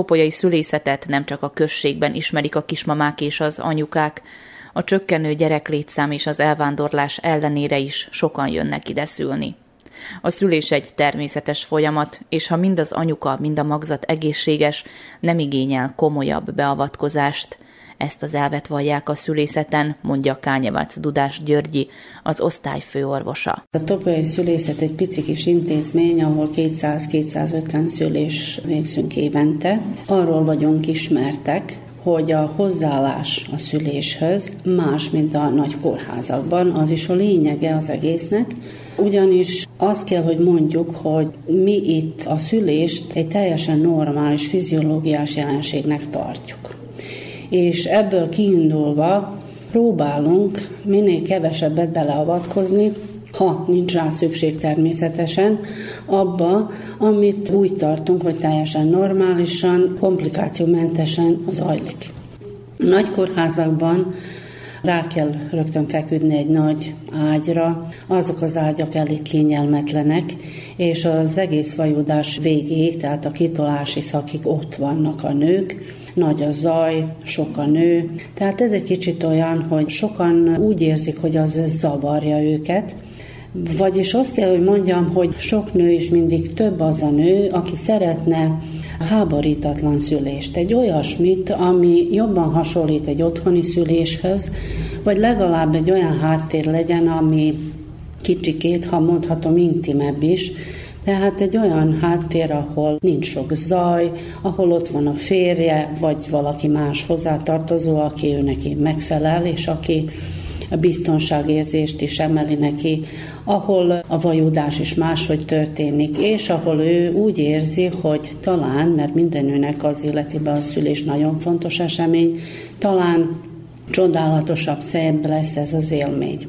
topolyai szülészetet nem csak a községben ismerik a kismamák és az anyukák, a csökkenő gyereklétszám és az elvándorlás ellenére is sokan jönnek ide szülni. A szülés egy természetes folyamat, és ha mind az anyuka, mind a magzat egészséges, nem igényel komolyabb beavatkozást. Ezt az elvet vallják a szülészeten, mondja Kányevac Dudás Györgyi, az osztály főorvosa. A topolyai szülészet egy pici kis intézmény, ahol 200-250 szülés végzünk évente. Arról vagyunk ismertek, hogy a hozzáállás a szüléshöz más, mint a nagy kórházakban, az is a lényege az egésznek, ugyanis azt kell, hogy mondjuk, hogy mi itt a szülést egy teljesen normális fiziológiás jelenségnek tartjuk. És ebből kiindulva próbálunk minél kevesebbet beleavatkozni, ha nincs rá szükség természetesen, abba, amit úgy tartunk, hogy teljesen normálisan, komplikációmentesen zajlik. Nagy kórházakban rá kell rögtön feküdni egy nagy ágyra, azok az ágyak elég kényelmetlenek, és az egész vajudás végéig, tehát a kitolási szakig ott vannak a nők, nagy a zaj, sok a nő. Tehát ez egy kicsit olyan, hogy sokan úgy érzik, hogy az zavarja őket, vagyis azt kell, hogy mondjam, hogy sok nő is mindig több az a nő, aki szeretne háborítatlan szülést. Egy olyasmit, ami jobban hasonlít egy otthoni szüléshez, vagy legalább egy olyan háttér legyen, ami kicsikét, ha mondhatom, intimebb is, tehát egy olyan háttér, ahol nincs sok zaj, ahol ott van a férje, vagy valaki más hozzátartozó, aki ő neki megfelel, és aki a biztonságérzést is emeli neki, ahol a vajudás is máshogy történik, és ahol ő úgy érzi, hogy talán, mert minden nőnek az életében a szülés nagyon fontos esemény, talán csodálatosabb, szebb lesz ez az élmény.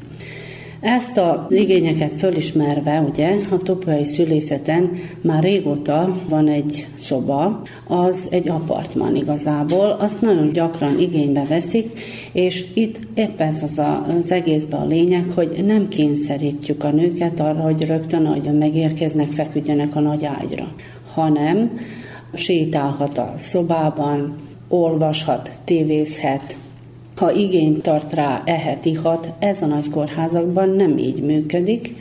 Ezt az igényeket fölismerve, ugye, a topolyai szülészeten már régóta van egy szoba, az egy apartman igazából, azt nagyon gyakran igénybe veszik, és itt éppen ez az, a, az egészben a lényeg, hogy nem kényszerítjük a nőket arra, hogy rögtön, ahogy megérkeznek, feküdjenek a nagy ágyra, hanem sétálhat a szobában, olvashat, tévézhet, ha igényt tart rá, ehet, ihat, ez a nagy kórházakban nem így működik,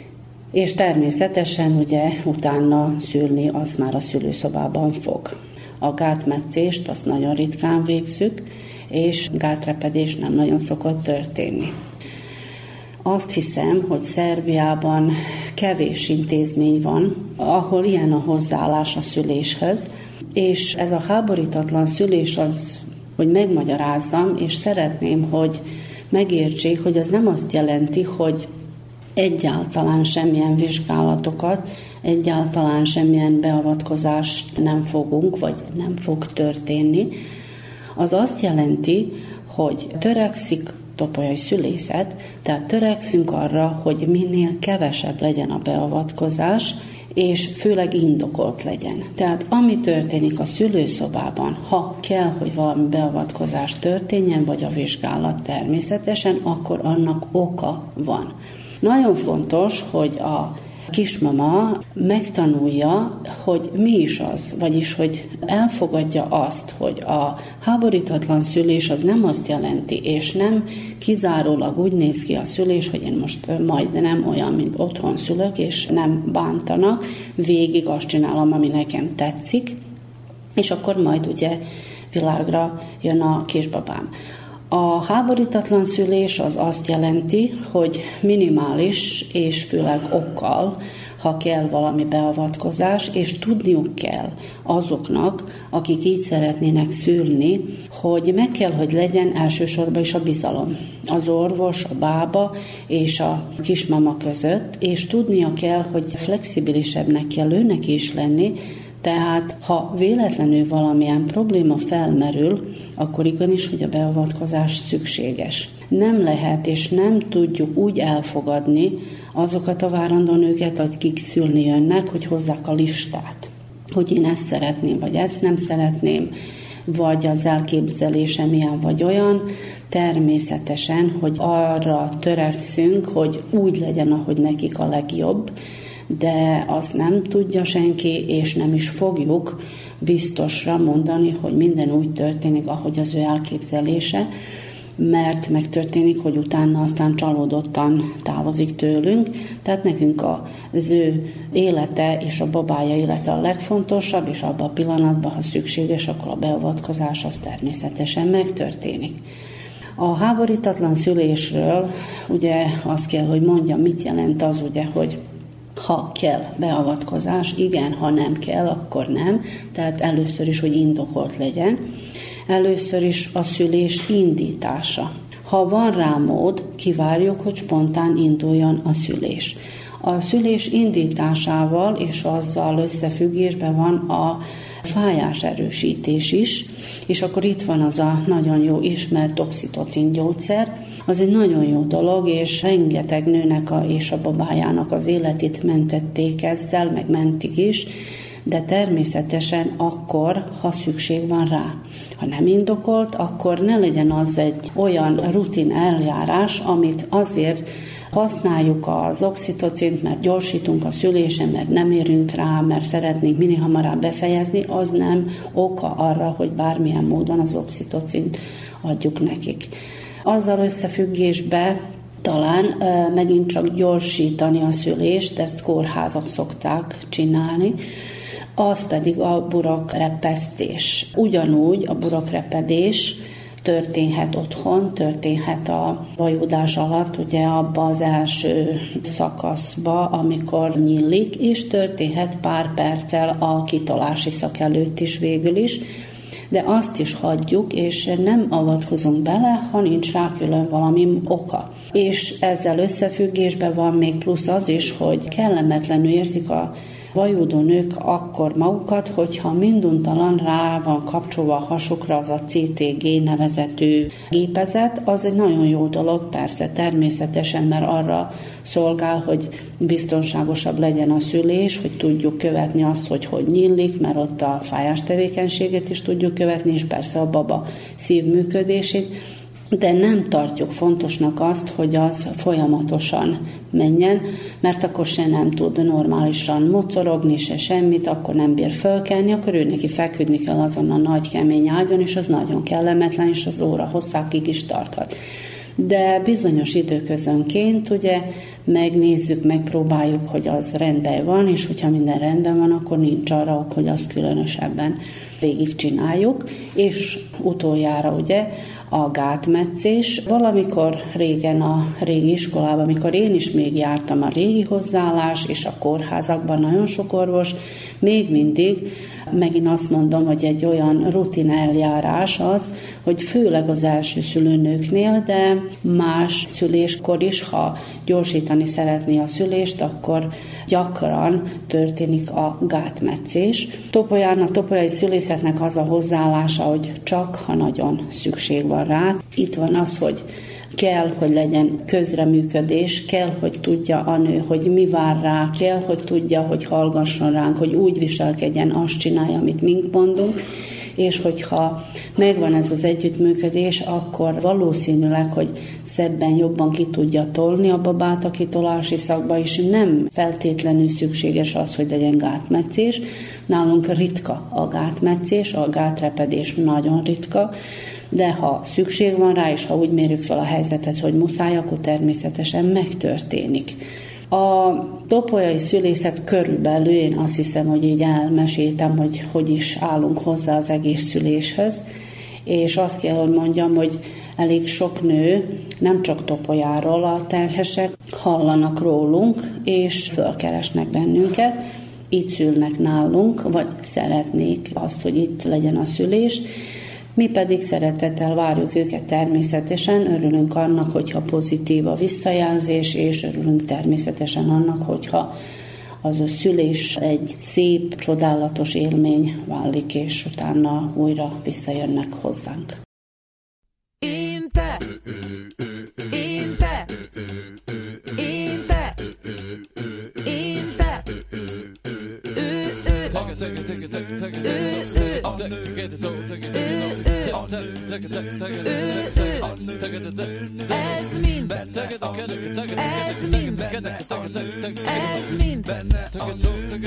és természetesen ugye utána szülni az már a szülőszobában fog. A gátmetszést azt nagyon ritkán végzük, és gátrepedés nem nagyon szokott történni. Azt hiszem, hogy Szerbiában kevés intézmény van, ahol ilyen a hozzáállás a szüléshez, és ez a háborítatlan szülés az hogy megmagyarázzam, és szeretném, hogy megértsék, hogy az nem azt jelenti, hogy egyáltalán semmilyen vizsgálatokat, egyáltalán semmilyen beavatkozást nem fogunk, vagy nem fog történni. Az azt jelenti, hogy törekszik topolyai szülészet, tehát törekszünk arra, hogy minél kevesebb legyen a beavatkozás, és főleg indokolt legyen. Tehát ami történik a szülőszobában, ha kell, hogy valami beavatkozás történjen, vagy a vizsgálat természetesen, akkor annak oka van. Nagyon fontos, hogy a kismama megtanulja, hogy mi is az, vagyis hogy elfogadja azt, hogy a háborítatlan szülés az nem azt jelenti, és nem kizárólag úgy néz ki a szülés, hogy én most majd nem olyan, mint otthon szülök, és nem bántanak, végig azt csinálom, ami nekem tetszik, és akkor majd ugye világra jön a kisbabám. A háborítatlan szülés az azt jelenti, hogy minimális és főleg okkal, ha kell valami beavatkozás, és tudniuk kell azoknak, akik így szeretnének szülni, hogy meg kell, hogy legyen elsősorban is a bizalom. Az orvos, a bába és a kismama között, és tudnia kell, hogy flexibilisebbnek kell őnek is lenni, tehát, ha véletlenül valamilyen probléma felmerül, akkor igenis, hogy a beavatkozás szükséges. Nem lehet és nem tudjuk úgy elfogadni azokat a várandó nőket, akik szülni jönnek, hogy hozzák a listát. Hogy én ezt szeretném, vagy ezt nem szeretném, vagy az elképzelésem ilyen vagy olyan, természetesen, hogy arra törekszünk, hogy úgy legyen, ahogy nekik a legjobb, de azt nem tudja senki, és nem is fogjuk, biztosra mondani, hogy minden úgy történik, ahogy az ő elképzelése, mert megtörténik, hogy utána aztán csalódottan távozik tőlünk. Tehát nekünk az ő élete és a babája élete a legfontosabb, és abban a pillanatban, ha szükséges, akkor a beavatkozás az természetesen megtörténik. A háborítatlan szülésről ugye azt kell, hogy mondjam, mit jelent az ugye, hogy ha kell beavatkozás, igen, ha nem kell, akkor nem. Tehát először is, hogy indokolt legyen. Először is a szülés indítása. Ha van rá mód, kivárjuk, hogy spontán induljon a szülés. A szülés indításával és azzal összefüggésben van a fájás erősítés is, és akkor itt van az a nagyon jó ismert oxitocin gyógyszer, az egy nagyon jó dolog, és rengeteg nőnek a, és a babájának az életét mentették ezzel, meg mentik is, de természetesen akkor, ha szükség van rá. Ha nem indokolt, akkor ne legyen az egy olyan rutin eljárás, amit azért használjuk az oxitocint, mert gyorsítunk a szülésen, mert nem érünk rá, mert szeretnénk minél hamarabb befejezni, az nem oka arra, hogy bármilyen módon az oxitocint adjuk nekik. Azzal összefüggésbe talán megint csak gyorsítani a szülést, ezt kórházak szokták csinálni, az pedig a burakrepesztés. Ugyanúgy a burakrepedés történhet otthon, történhet a vajudás alatt, ugye abba az első szakaszba, amikor nyílik, és történhet pár perccel a kitolási szak előtt is végül is, de azt is hagyjuk, és nem avatkozunk bele, ha nincs rá külön valami oka. És ezzel összefüggésben van még plusz az is, hogy kellemetlenül érzik a vajúdó nők akkor magukat, hogyha minduntalan rá van kapcsolva a hasukra az a CTG nevezetű gépezet, az egy nagyon jó dolog, persze természetesen, mert arra szolgál, hogy biztonságosabb legyen a szülés, hogy tudjuk követni azt, hogy hogy nyílik, mert ott a fájás tevékenységet is tudjuk követni, és persze a baba szívműködését, de nem tartjuk fontosnak azt, hogy az folyamatosan menjen, mert akkor se nem tud normálisan mocorogni, se semmit, akkor nem bír fölkelni, akkor ő neki feküdni kell azon a nagy kemény ágyon, és az nagyon kellemetlen, és az óra hosszákig is tarthat. De bizonyos időközönként ugye megnézzük, megpróbáljuk, hogy az rendben van, és hogyha minden rendben van, akkor nincs arra ok, hogy azt különösebben végigcsináljuk, és utoljára ugye a gátmetszés. Valamikor régen a régi iskolában, amikor én is még jártam a régi hozzáállás, és a kórházakban nagyon sok orvos, még mindig megint azt mondom, hogy egy olyan rutin eljárás az, hogy főleg az első szülőnőknél, de más szüléskor is, ha gyorsítani szeretné a szülést, akkor gyakran történik a gátmetszés. Topolyán, a topolyai szülészetnek az a hozzáállása, hogy csak ha nagyon szükség van rá. Itt van az, hogy kell, hogy legyen közreműködés, kell, hogy tudja a nő, hogy mi vár rá, kell, hogy tudja, hogy hallgasson ránk, hogy úgy viselkedjen, azt csinálja, amit mink mondunk, és hogyha megvan ez az együttműködés, akkor valószínűleg, hogy szebben jobban ki tudja tolni a babát a kitolási szakba, és nem feltétlenül szükséges az, hogy legyen gátmetszés. Nálunk ritka a gátmetszés, a gátrepedés nagyon ritka, de ha szükség van rá, és ha úgy mérjük fel a helyzetet, hogy muszáj, akkor természetesen megtörténik. A topolyai szülészet körülbelül én azt hiszem, hogy így elmeséltem, hogy hogy is állunk hozzá az egész szüléshez, és azt kell, hogy mondjam, hogy elég sok nő, nem csak topolyáról a terhesek, hallanak rólunk, és fölkeresnek bennünket, itt szülnek nálunk, vagy szeretnék azt, hogy itt legyen a szülés, mi pedig szeretettel várjuk őket természetesen, örülünk annak, hogyha pozitív a visszajelzés, és örülünk természetesen annak, hogyha az a szülés egy szép, csodálatos élmény válik, és utána újra visszajönnek hozzánk. Ez mind Ez mind Ez mind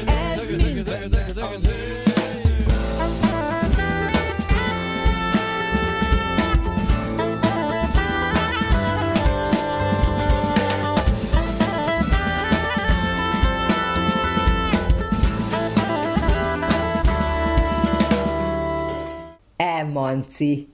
Ez mind Emanci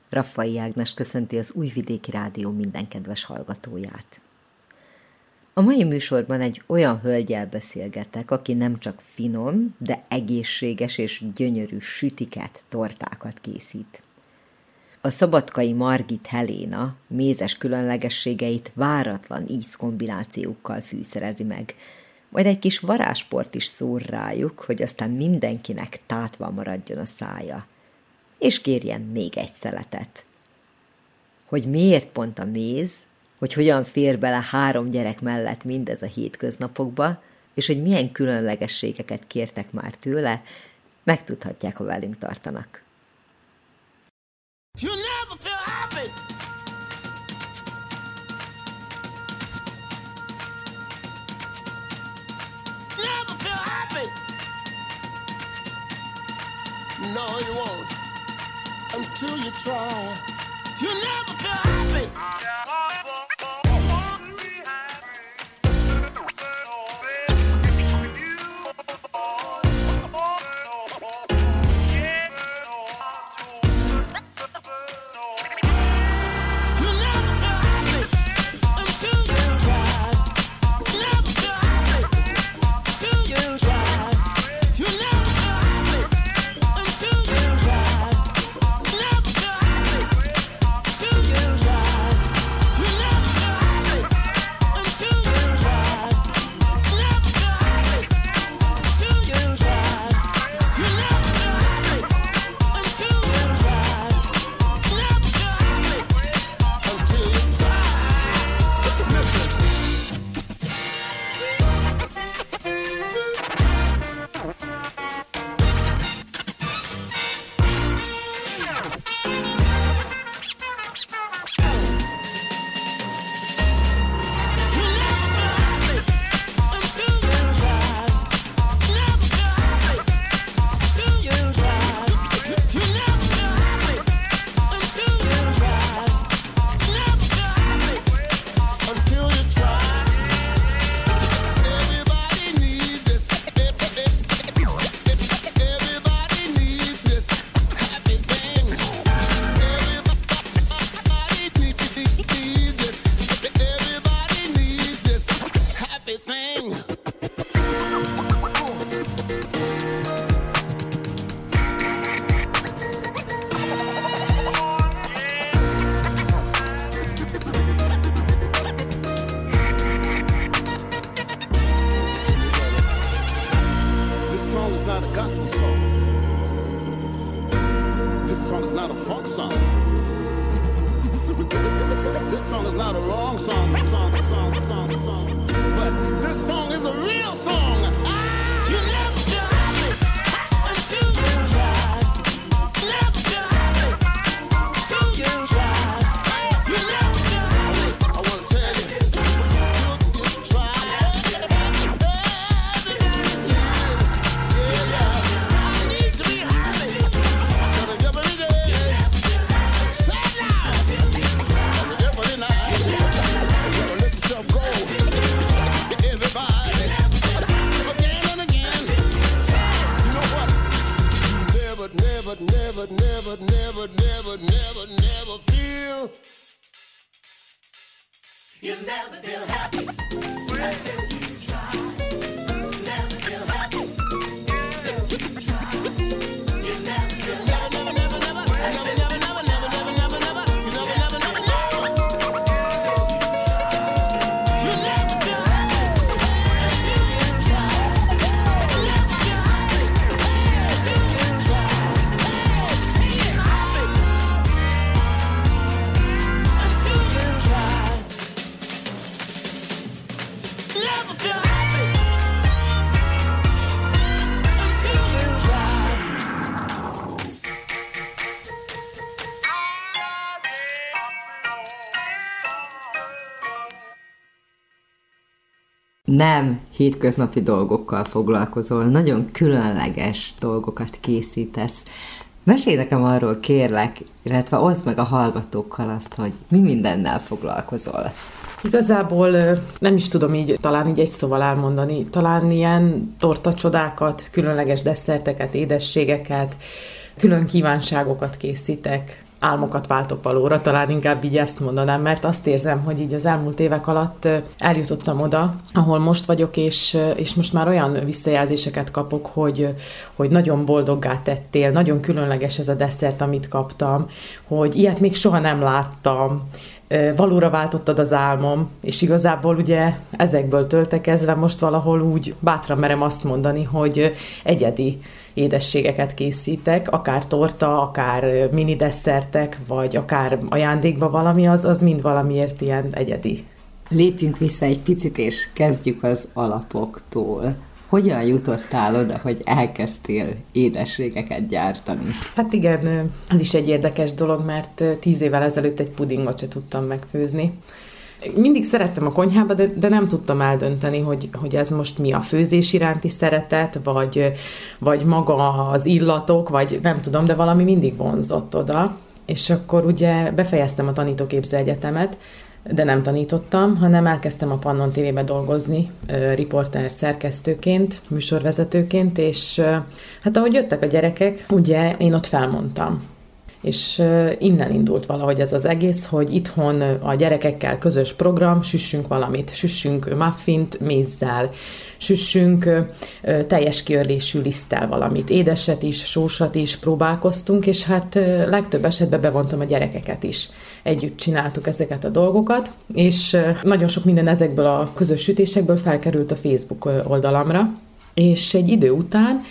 Raffai Ágnes köszönti az Újvidéki Rádió minden kedves hallgatóját. A mai műsorban egy olyan hölgyel beszélgetek, aki nem csak finom, de egészséges és gyönyörű sütiket, tortákat készít. A szabadkai Margit Helena mézes különlegességeit váratlan ízkombinációkkal fűszerezi meg, majd egy kis varázsport is szór rájuk, hogy aztán mindenkinek tátva maradjon a szája – és kérjen még egy szeletet. Hogy miért pont a méz, hogy hogyan fér bele három gyerek mellett mindez a hétköznapokba, és hogy milyen különlegességeket kértek már tőle, megtudhatják, ha velünk tartanak. You never feel happy. No, you won't. Until you try. You never feel happy. Nem hétköznapi dolgokkal foglalkozol, nagyon különleges dolgokat készítesz. Mesélj nekem arról, kérlek, illetve oszd meg a hallgatókkal azt, hogy mi mindennel foglalkozol. Igazából nem is tudom így, talán így egy szóval elmondani. Talán ilyen tortacsodákat, különleges desszerteket, édességeket, külön kívánságokat készítek, álmokat váltok valóra, talán inkább így ezt mondanám, mert azt érzem, hogy így az elmúlt évek alatt eljutottam oda, ahol most vagyok, és, és most már olyan visszajelzéseket kapok, hogy, hogy nagyon boldoggá tettél, nagyon különleges ez a desszert, amit kaptam, hogy ilyet még soha nem láttam, valóra váltottad az álmom, és igazából ugye ezekből töltekezve most valahol úgy bátran merem azt mondani, hogy egyedi édességeket készítek, akár torta, akár mini desszertek, vagy akár ajándékba valami, az, az mind valamiért ilyen egyedi. Lépjünk vissza egy picit, és kezdjük az alapoktól. Hogyan jutottál oda, hogy elkezdtél édességeket gyártani? Hát igen, ez is egy érdekes dolog, mert tíz évvel ezelőtt egy pudingot se tudtam megfőzni. Mindig szerettem a konyhába, de, de nem tudtam eldönteni, hogy, hogy ez most mi a főzés iránti szeretet, vagy, vagy maga az illatok, vagy nem tudom, de valami mindig vonzott oda. És akkor ugye befejeztem a tanítóképző egyetemet, de nem tanítottam, hanem elkezdtem a Pannon TV-be dolgozni, riporter szerkesztőként, műsorvezetőként, és hát ahogy jöttek a gyerekek, ugye én ott felmondtam és innen indult valahogy ez az egész, hogy itthon a gyerekekkel közös program, süssünk valamit, süssünk muffint mézzel, süssünk teljes kiörlésű liszttel valamit, édeset is, sósat is próbálkoztunk, és hát legtöbb esetben bevontam a gyerekeket is. Együtt csináltuk ezeket a dolgokat, és nagyon sok minden ezekből a közös sütésekből felkerült a Facebook oldalamra, és egy idő után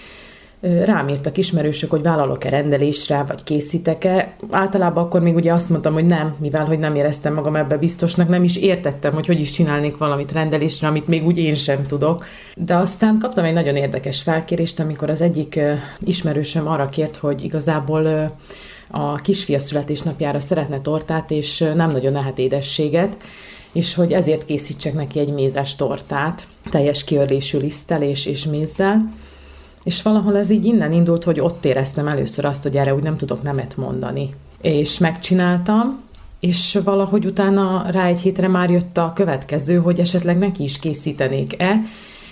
rám írtak ismerősök, hogy vállalok-e rendelésre, vagy készítek-e. Általában akkor még ugye azt mondtam, hogy nem, mivel hogy nem éreztem magam ebbe biztosnak, nem is értettem, hogy hogy is csinálnék valamit rendelésre, amit még úgy én sem tudok. De aztán kaptam egy nagyon érdekes felkérést, amikor az egyik ismerősöm arra kért, hogy igazából a kisfia születésnapjára szeretne tortát, és nem nagyon lehet édességet, és hogy ezért készítsek neki egy mézes tortát, teljes kiörlésű liszttel és, és mézzel és valahol ez így innen indult, hogy ott éreztem először azt, hogy erre úgy nem tudok nemet mondani. És megcsináltam, és valahogy utána rá egy hétre már jött a következő, hogy esetleg neki is készítenék-e,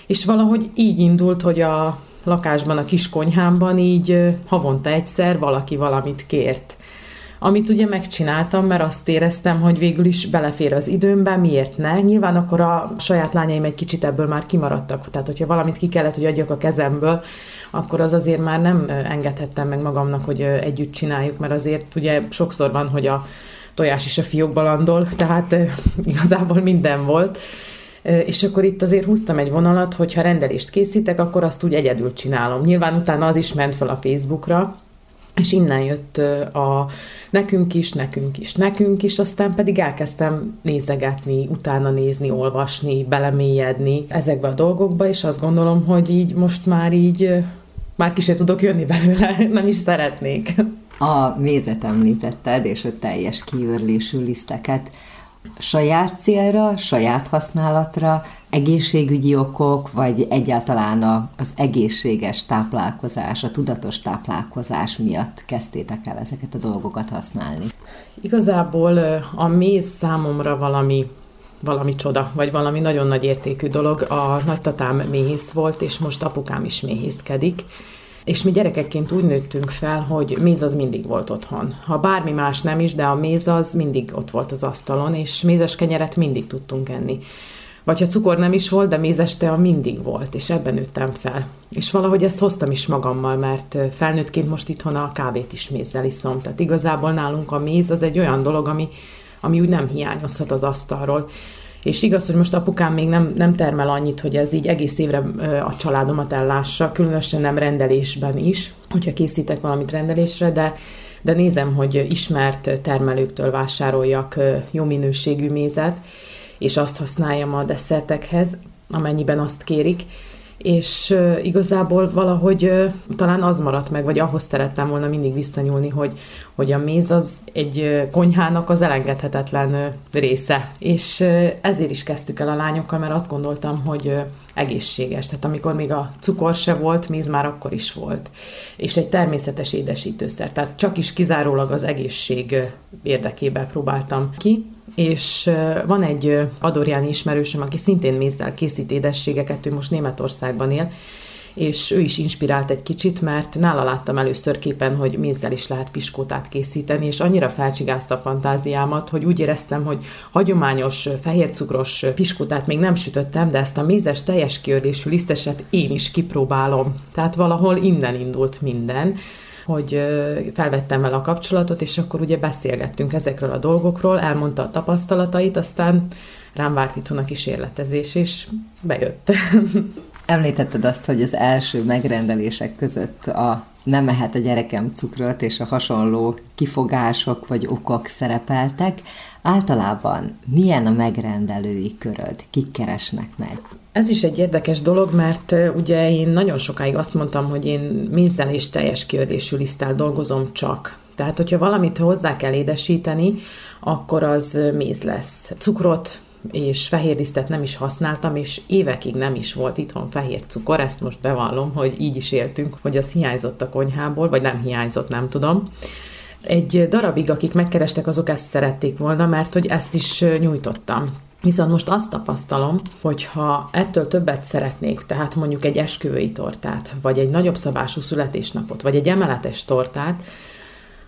és valahogy így indult, hogy a lakásban, a kis konyhámban így havonta egyszer valaki valamit kért amit ugye megcsináltam, mert azt éreztem, hogy végül is belefér az időmbe, miért ne? Nyilván akkor a saját lányaim egy kicsit ebből már kimaradtak, tehát hogyha valamit ki kellett, hogy adjak a kezemből, akkor az azért már nem engedhettem meg magamnak, hogy együtt csináljuk, mert azért ugye sokszor van, hogy a tojás is a fiókba landol, tehát igazából minden volt. És akkor itt azért húztam egy vonalat, hogy ha rendelést készítek, akkor azt úgy egyedül csinálom. Nyilván utána az is ment fel a Facebookra, és innen jött a nekünk is, nekünk is, nekünk is, aztán pedig elkezdtem nézegetni, utána nézni, olvasni, belemélyedni ezekbe a dolgokba, és azt gondolom, hogy így most már így már ki tudok jönni belőle, nem is szeretnék. A mézet említetted, és a teljes kiörlésű liszteket saját célra, saját használatra, egészségügyi okok, vagy egyáltalán az egészséges táplálkozás, a tudatos táplálkozás miatt kezdtétek el ezeket a dolgokat használni? Igazából a méz számomra valami valami csoda, vagy valami nagyon nagy értékű dolog. A nagytatám méhész volt, és most apukám is méhészkedik, és mi gyerekekként úgy nőttünk fel, hogy méz az mindig volt otthon. Ha bármi más nem is, de a méz az mindig ott volt az asztalon, és mézes kenyeret mindig tudtunk enni. Vagy ha cukor nem is volt, de mézes tea mindig volt, és ebben nőttem fel. És valahogy ezt hoztam is magammal, mert felnőttként most itthon a kávét is mézzel iszom. Tehát igazából nálunk a méz az egy olyan dolog, ami, ami úgy nem hiányozhat az asztalról. És igaz, hogy most apukám még nem, nem termel annyit, hogy ez így egész évre a családomat ellássa, különösen nem rendelésben is, hogyha készítek valamit rendelésre, de de nézem, hogy ismert termelőktől vásároljak jó minőségű mézet, és azt használjam a desszertekhez, amennyiben azt kérik, és igazából valahogy talán az maradt meg, vagy ahhoz szerettem volna mindig visszanyúlni, hogy, hogy a méz az egy konyhának az elengedhetetlen része. És ezért is kezdtük el a lányokkal, mert azt gondoltam, hogy egészséges. Tehát amikor még a cukor se volt, méz már akkor is volt. És egy természetes édesítőszer. Tehát csak is kizárólag az egészség érdekében próbáltam ki és van egy Adorjáni ismerősöm, aki szintén mézzel készít édességeket, ő most Németországban él, és ő is inspirált egy kicsit, mert nála láttam először képen, hogy mézzel is lehet piskótát készíteni, és annyira felcsigázta a fantáziámat, hogy úgy éreztem, hogy hagyományos fehércukros piskótát még nem sütöttem, de ezt a mézes teljes kiördésű liszteset én is kipróbálom. Tehát valahol innen indult minden hogy felvettem vele a kapcsolatot, és akkor ugye beszélgettünk ezekről a dolgokról, elmondta a tapasztalatait, aztán rám várt itthon a kísérletezés, és bejött. Említetted azt, hogy az első megrendelések között a nem mehet a gyerekem cukrot és a hasonló kifogások vagy okok szerepeltek. Általában milyen a megrendelői köröd? Kik keresnek meg? Ez is egy érdekes dolog, mert ugye én nagyon sokáig azt mondtam, hogy én mézzel és teljes kiördésű liszttel dolgozom csak. Tehát, hogyha valamit hozzá kell édesíteni, akkor az méz lesz. Cukrot és fehér lisztet nem is használtam, és évekig nem is volt itthon fehér cukor, ezt most bevallom, hogy így is éltünk, hogy az hiányzott a konyhából, vagy nem hiányzott, nem tudom. Egy darabig, akik megkerestek, azok ezt szerették volna, mert hogy ezt is nyújtottam. Viszont most azt tapasztalom, hogy ha ettől többet szeretnék, tehát mondjuk egy esküvői tortát, vagy egy nagyobb szabású születésnapot, vagy egy emeletes tortát,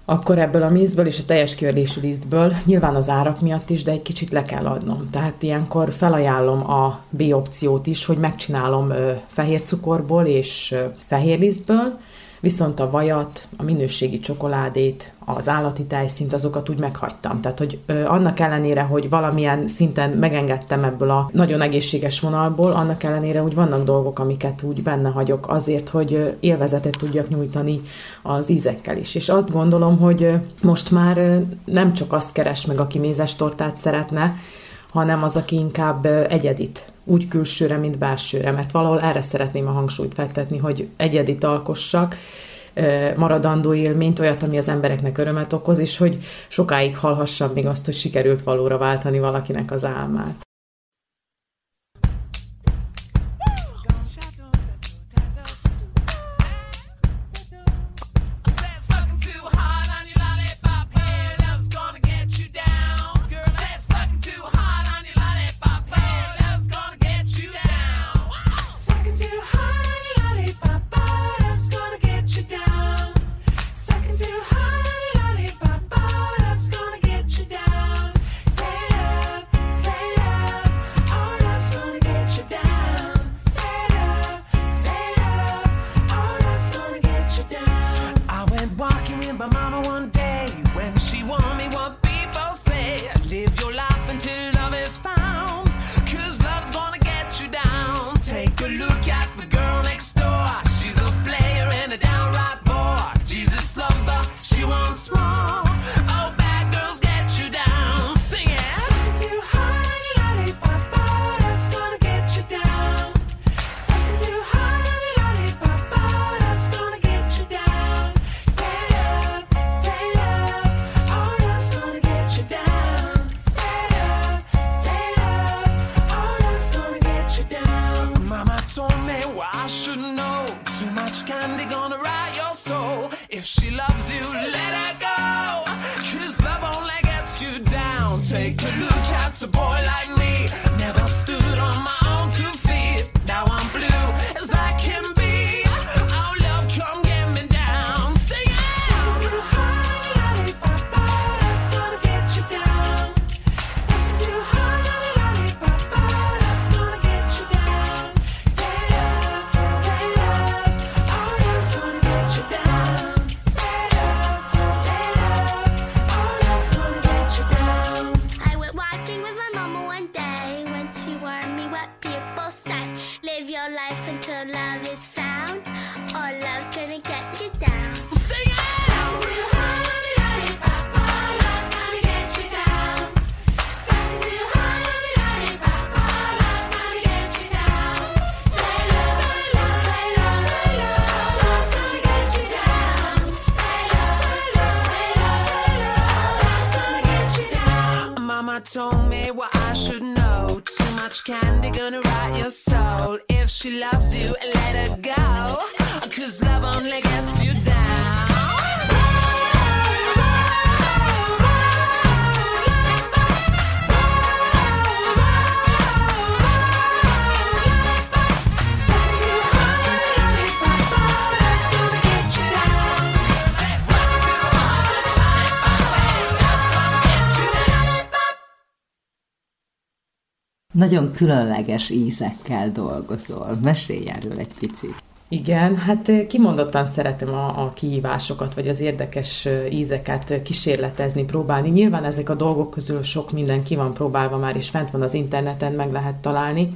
akkor ebből a mézből és a teljes kiördésű lisztből, nyilván az árak miatt is, de egy kicsit le kell adnom. Tehát ilyenkor felajánlom a B opciót is, hogy megcsinálom fehér cukorból és fehér lisztből, viszont a vajat, a minőségi csokoládét, az állati tejszint, azokat úgy meghagytam. Tehát, hogy ö, annak ellenére, hogy valamilyen szinten megengedtem ebből a nagyon egészséges vonalból, annak ellenére hogy vannak dolgok, amiket úgy benne hagyok azért, hogy élvezetet tudjak nyújtani az ízekkel is. És azt gondolom, hogy most már nem csak azt keres meg, aki mézes tortát szeretne, hanem az, aki inkább egyedit úgy külsőre, mint belsőre, mert valahol erre szeretném a hangsúlyt fektetni, hogy egyedit alkossak, maradandó élményt, olyat, ami az embereknek örömet okoz, és hogy sokáig hallhassam még azt, hogy sikerült valóra váltani valakinek az álmát. but mama one day. Nagyon különleges ízekkel dolgozol. Mesélj erről egy picit. Igen, hát kimondottan szeretem a, a kihívásokat, vagy az érdekes ízeket kísérletezni, próbálni. Nyilván ezek a dolgok közül sok minden ki van próbálva már, és fent van az interneten, meg lehet találni.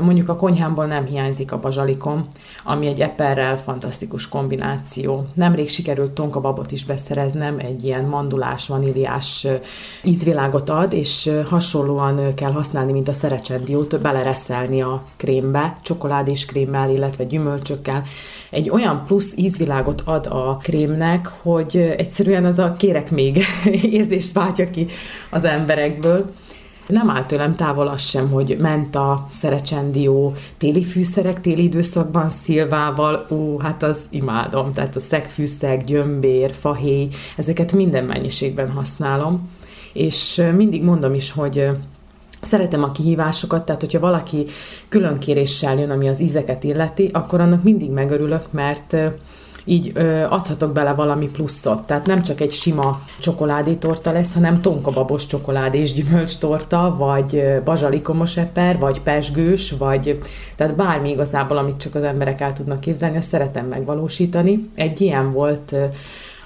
Mondjuk a konyhámból nem hiányzik a bazsalikom, ami egy eperrel fantasztikus kombináció. Nemrég sikerült tonkababot is beszereznem, egy ilyen mandulás, vaníliás ízvilágot ad, és hasonlóan kell használni, mint a szerecsendiót, belereszelni a krémbe, csokoládés krémmel, illetve gyümölcsökkel. Egy olyan plusz ízvilágot ad a krémnek, hogy egyszerűen az a kérek még érzést váltja ki az emberekből. Nem áll tőlem távol az sem, hogy ment a szerecsendió, téli fűszerek téli időszakban szilvával, ó, hát az imádom. Tehát a szegfűszeg, gyömbér, fahéj, ezeket minden mennyiségben használom. És mindig mondom is, hogy Szeretem a kihívásokat, tehát hogyha valaki külön kéréssel jön, ami az ízeket illeti, akkor annak mindig megörülök, mert így ö, adhatok bele valami pluszot. Tehát nem csak egy sima csokoládétorta lesz, hanem tonkababos csokoládés gyümölcstorta, vagy bazsalikomos eper, vagy pesgős, vagy tehát bármi igazából, amit csak az emberek el tudnak képzelni, azt szeretem megvalósítani. Egy ilyen volt,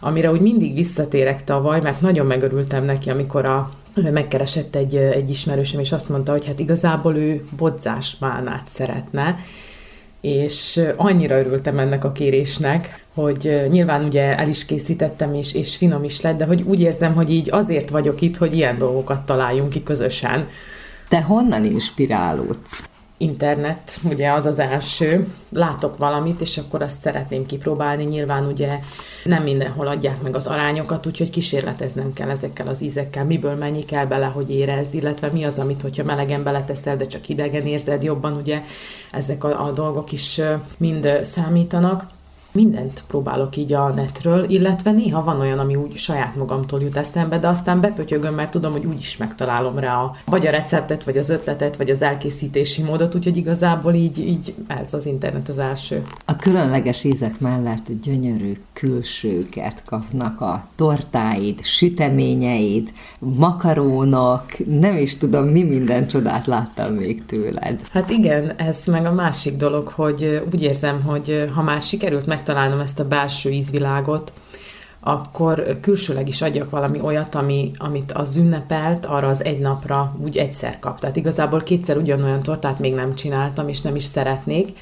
amire úgy mindig visszatérek tavaly, mert nagyon megörültem neki, amikor a megkeresett egy, egy ismerősöm, és azt mondta, hogy hát igazából ő bodzás málnát szeretne, és annyira örültem ennek a kérésnek, hogy nyilván ugye el is készítettem, és, és finom is lett, de hogy úgy érzem, hogy így azért vagyok itt, hogy ilyen dolgokat találjunk ki közösen. Te honnan inspirálódsz? Internet, ugye az az első, látok valamit, és akkor azt szeretném kipróbálni. Nyilván ugye nem mindenhol adják meg az arányokat, úgyhogy kísérleteznem kell ezekkel az ízekkel, miből mennyi kell bele, hogy érezd, illetve mi az, amit, hogyha melegen beleteszel, de csak idegen érzed jobban, ugye ezek a, a dolgok is mind számítanak mindent próbálok így a netről, illetve néha van olyan, ami úgy saját magamtól jut eszembe, de aztán bepötyögöm, mert tudom, hogy úgy is megtalálom rá a, vagy a receptet, vagy az ötletet, vagy az elkészítési módot, úgyhogy igazából így, így ez az internet az első. A különleges ízek mellett gyönyörű külsőket kapnak a tortáid, süteményeid, makarónok, nem is tudom, mi minden csodát láttam még tőled. Hát igen, ez meg a másik dolog, hogy úgy érzem, hogy ha már sikerült meg megtalálnom ezt a belső ízvilágot, akkor külsőleg is adjak valami olyat, ami, amit az ünnepelt, arra az egy napra úgy egyszer kap. Tehát igazából kétszer ugyanolyan tortát még nem csináltam, és nem is szeretnék.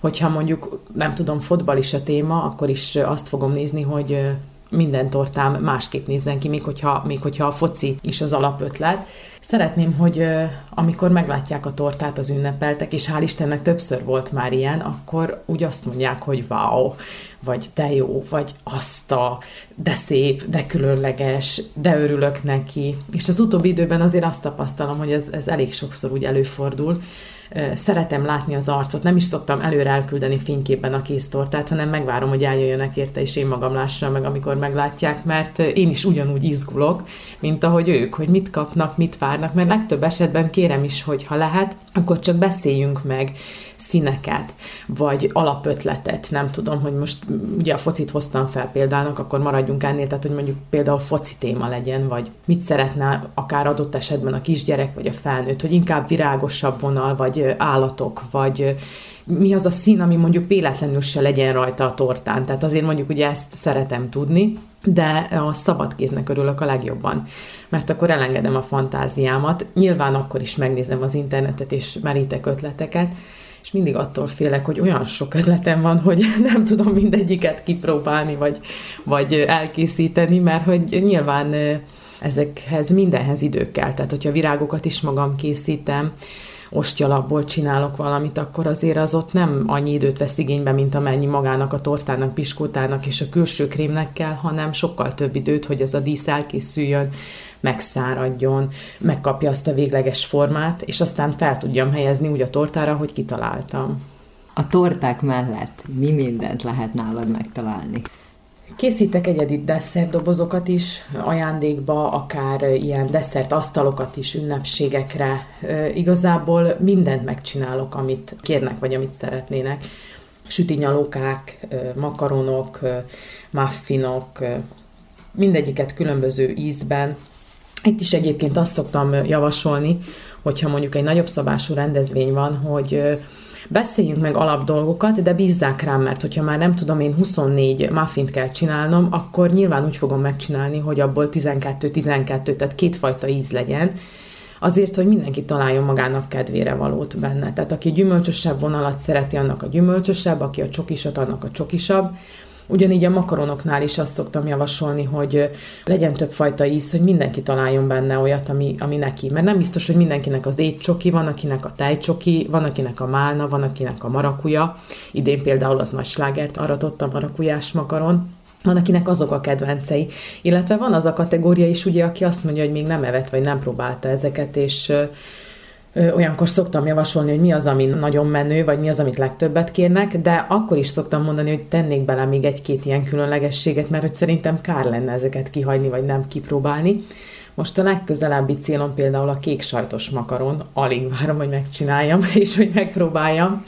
Hogyha mondjuk, nem tudom, fotbal is a téma, akkor is azt fogom nézni, hogy minden tortám másképp nézzen ki, még hogyha, még hogyha a foci is az alapötlet. Szeretném, hogy amikor meglátják a tortát az ünnepeltek, és hál' Istennek többször volt már ilyen, akkor úgy azt mondják, hogy wow, vagy de jó, vagy azt a, de szép, de különleges, de örülök neki. És az utóbbi időben azért azt tapasztalom, hogy ez, ez elég sokszor úgy előfordul, szeretem látni az arcot, nem is szoktam előre elküldeni fényképben a késztortát, hanem megvárom, hogy eljöjjenek érte, és én magam lássam meg, amikor meglátják, mert én is ugyanúgy izgulok, mint ahogy ők, hogy mit kapnak, mit várnak, mert legtöbb esetben kérem is, hogy ha lehet, akkor csak beszéljünk meg színeket, vagy alapötletet, nem tudom, hogy most ugye a focit hoztam fel példának, akkor maradjunk ennél, tehát hogy mondjuk például foci téma legyen, vagy mit szeretne akár adott esetben a kisgyerek, vagy a felnőtt, hogy inkább virágosabb vonal, vagy állatok, vagy mi az a szín, ami mondjuk véletlenül se legyen rajta a tortán. Tehát azért mondjuk ugye ezt szeretem tudni, de a szabad kéznek örülök a legjobban, mert akkor elengedem a fantáziámat. Nyilván akkor is megnézem az internetet, és merítek ötleteket, és mindig attól félek, hogy olyan sok ötletem van, hogy nem tudom mindegyiket kipróbálni, vagy, vagy elkészíteni, mert hogy nyilván ezekhez mindenhez idő kell. Tehát, hogyha virágokat is magam készítem, ostyalatból csinálok valamit, akkor azért az ott nem annyi időt vesz igénybe, mint amennyi magának a tortának, piskótának és a külső krémnek kell, hanem sokkal több időt, hogy ez a dísz elkészüljön, megszáradjon, megkapja azt a végleges formát, és aztán fel tudjam helyezni úgy a tortára, hogy kitaláltam. A torták mellett mi mindent lehet nálad megtalálni? Készítek egyedi desszertdobozokat is ajándékba, akár ilyen desszert asztalokat is ünnepségekre. Igazából mindent megcsinálok, amit kérnek, vagy amit szeretnének. Sütinyalókák, makaronok, muffinok, mindegyiket különböző ízben. Itt is egyébként azt szoktam javasolni, hogyha mondjuk egy nagyobb szabású rendezvény van, hogy beszéljünk meg alapdolgokat, de bízzák rám, mert hogyha már nem tudom, én 24 muffint kell csinálnom, akkor nyilván úgy fogom megcsinálni, hogy abból 12-12, tehát kétfajta íz legyen, azért, hogy mindenki találjon magának kedvére valót benne. Tehát aki gyümölcsösebb vonalat szereti, annak a gyümölcsösebb, aki a csokisat, annak a csokisabb, Ugyanígy a makaronoknál is azt szoktam javasolni, hogy legyen többfajta íz, hogy mindenki találjon benne olyat, ami, ami neki. Mert nem biztos, hogy mindenkinek az étcsoki, van akinek a tejcsoki, van akinek a málna, van akinek a marakuja. Idén például az nagy slágert aratott a marakujás makaron van, akinek azok a kedvencei. Illetve van az a kategória is, ugye, aki azt mondja, hogy még nem evett, vagy nem próbálta ezeket, és olyankor szoktam javasolni, hogy mi az, ami nagyon menő, vagy mi az, amit legtöbbet kérnek, de akkor is szoktam mondani, hogy tennék bele még egy-két ilyen különlegességet, mert hogy szerintem kár lenne ezeket kihagyni, vagy nem kipróbálni. Most a legközelebbi célom például a kék sajtos makaron, alig várom, hogy megcsináljam, és hogy megpróbáljam.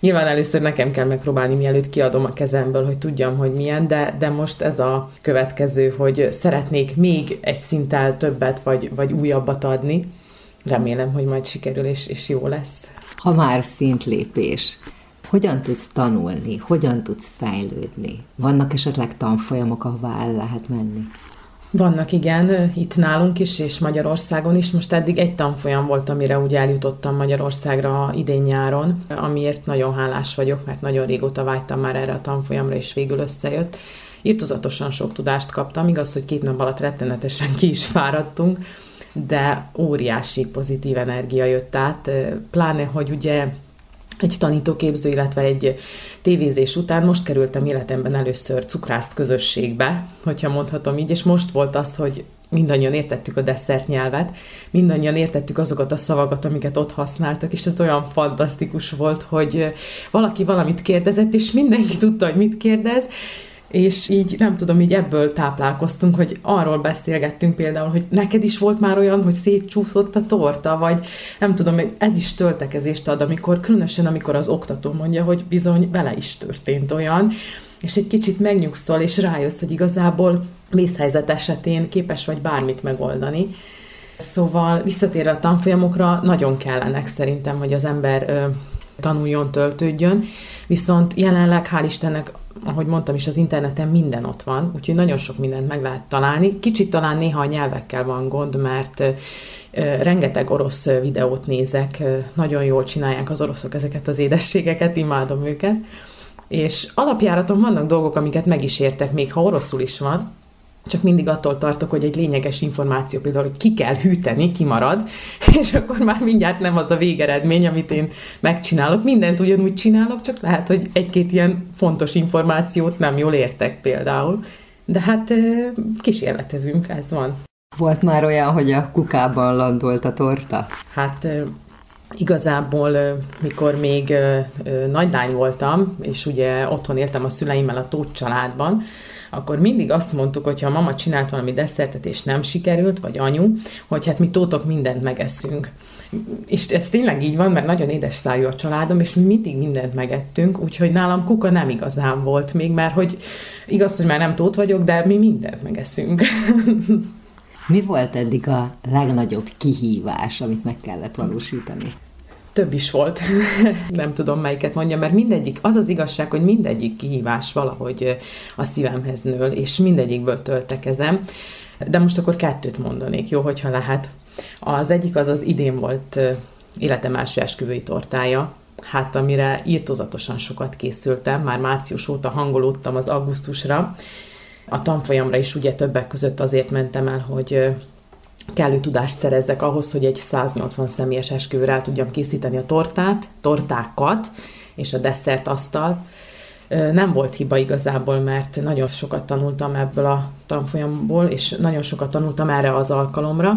Nyilván először nekem kell megpróbálni, mielőtt kiadom a kezemből, hogy tudjam, hogy milyen, de, de most ez a következő, hogy szeretnék még egy szinttel többet, vagy, vagy újabbat adni, remélem, hogy majd sikerül, és, és jó lesz. Ha már szintlépés, hogyan tudsz tanulni, hogyan tudsz fejlődni? Vannak esetleg tanfolyamok, ahová el lehet menni? Vannak, igen, itt nálunk is, és Magyarországon is. Most eddig egy tanfolyam volt, amire úgy eljutottam Magyarországra idén-nyáron, amiért nagyon hálás vagyok, mert nagyon régóta vágytam már erre a tanfolyamra, és végül összejött. Írtozatosan sok tudást kaptam, igaz, hogy két nap alatt rettenetesen ki is fáradtunk, de óriási pozitív energia jött át, pláne, hogy ugye egy tanítóképző, illetve egy tévézés után most kerültem életemben először cukrászt közösségbe, hogyha mondhatom így, és most volt az, hogy mindannyian értettük a desszert nyelvet, mindannyian értettük azokat a szavakat, amiket ott használtak, és ez olyan fantasztikus volt, hogy valaki valamit kérdezett, és mindenki tudta, hogy mit kérdez, és így nem tudom, így ebből táplálkoztunk, hogy arról beszélgettünk például, hogy neked is volt már olyan, hogy szétcsúszott a torta, vagy nem tudom, ez is töltekezést ad, amikor, különösen amikor az oktató mondja, hogy bizony vele is történt olyan, és egy kicsit megnyugszol, és rájössz, hogy igazából vészhelyzet esetén képes vagy bármit megoldani. Szóval visszatérve a tanfolyamokra, nagyon kellenek szerintem, hogy az ember ö, tanuljon, töltődjön, viszont jelenleg hál' Istennek ahogy mondtam is, az interneten minden ott van, úgyhogy nagyon sok mindent meg lehet találni. Kicsit talán néha a nyelvekkel van gond, mert rengeteg orosz videót nézek, nagyon jól csinálják az oroszok ezeket az édességeket, imádom őket. És alapjáraton vannak dolgok, amiket meg is értek, még ha oroszul is van, csak mindig attól tartok, hogy egy lényeges információ például, hogy ki kell hűteni, kimarad, és akkor már mindjárt nem az a végeredmény, amit én megcsinálok. Mindent ugyanúgy csinálok, csak lehet, hogy egy-két ilyen fontos információt nem jól értek például. De hát kísérletezünk, ez van. Volt már olyan, hogy a kukában landolt a torta? Hát igazából, mikor még nagy lány voltam, és ugye otthon éltem a szüleimmel a Tóth családban, akkor mindig azt mondtuk, hogy ha a mama csinált valami desszertet, és nem sikerült, vagy anyu, hogy hát mi tótok mindent megeszünk. És ez tényleg így van, mert nagyon édes szájú a családom, és mi mindig mindent megettünk, úgyhogy nálam kuka nem igazán volt még, mert hogy igaz, hogy már nem tót vagyok, de mi mindent megeszünk. Mi volt eddig a legnagyobb kihívás, amit meg kellett valósítani? Több is volt. nem tudom, melyiket mondja, mert mindegyik, az az igazság, hogy mindegyik kihívás valahogy a szívemhez nől, és mindegyikből töltekezem. De most akkor kettőt mondanék, jó, hogyha lehet. Az egyik az az idén volt életem első esküvői tortája, hát amire írtozatosan sokat készültem, már március óta hangolódtam az augusztusra. A tanfolyamra is ugye többek között azért mentem el, hogy kellő tudást szerezzek ahhoz, hogy egy 180 személyes esküvőre el tudjam készíteni a tortát, tortákat és a desszert asztalt. Nem volt hiba igazából, mert nagyon sokat tanultam ebből a tanfolyamból, és nagyon sokat tanultam erre az alkalomra.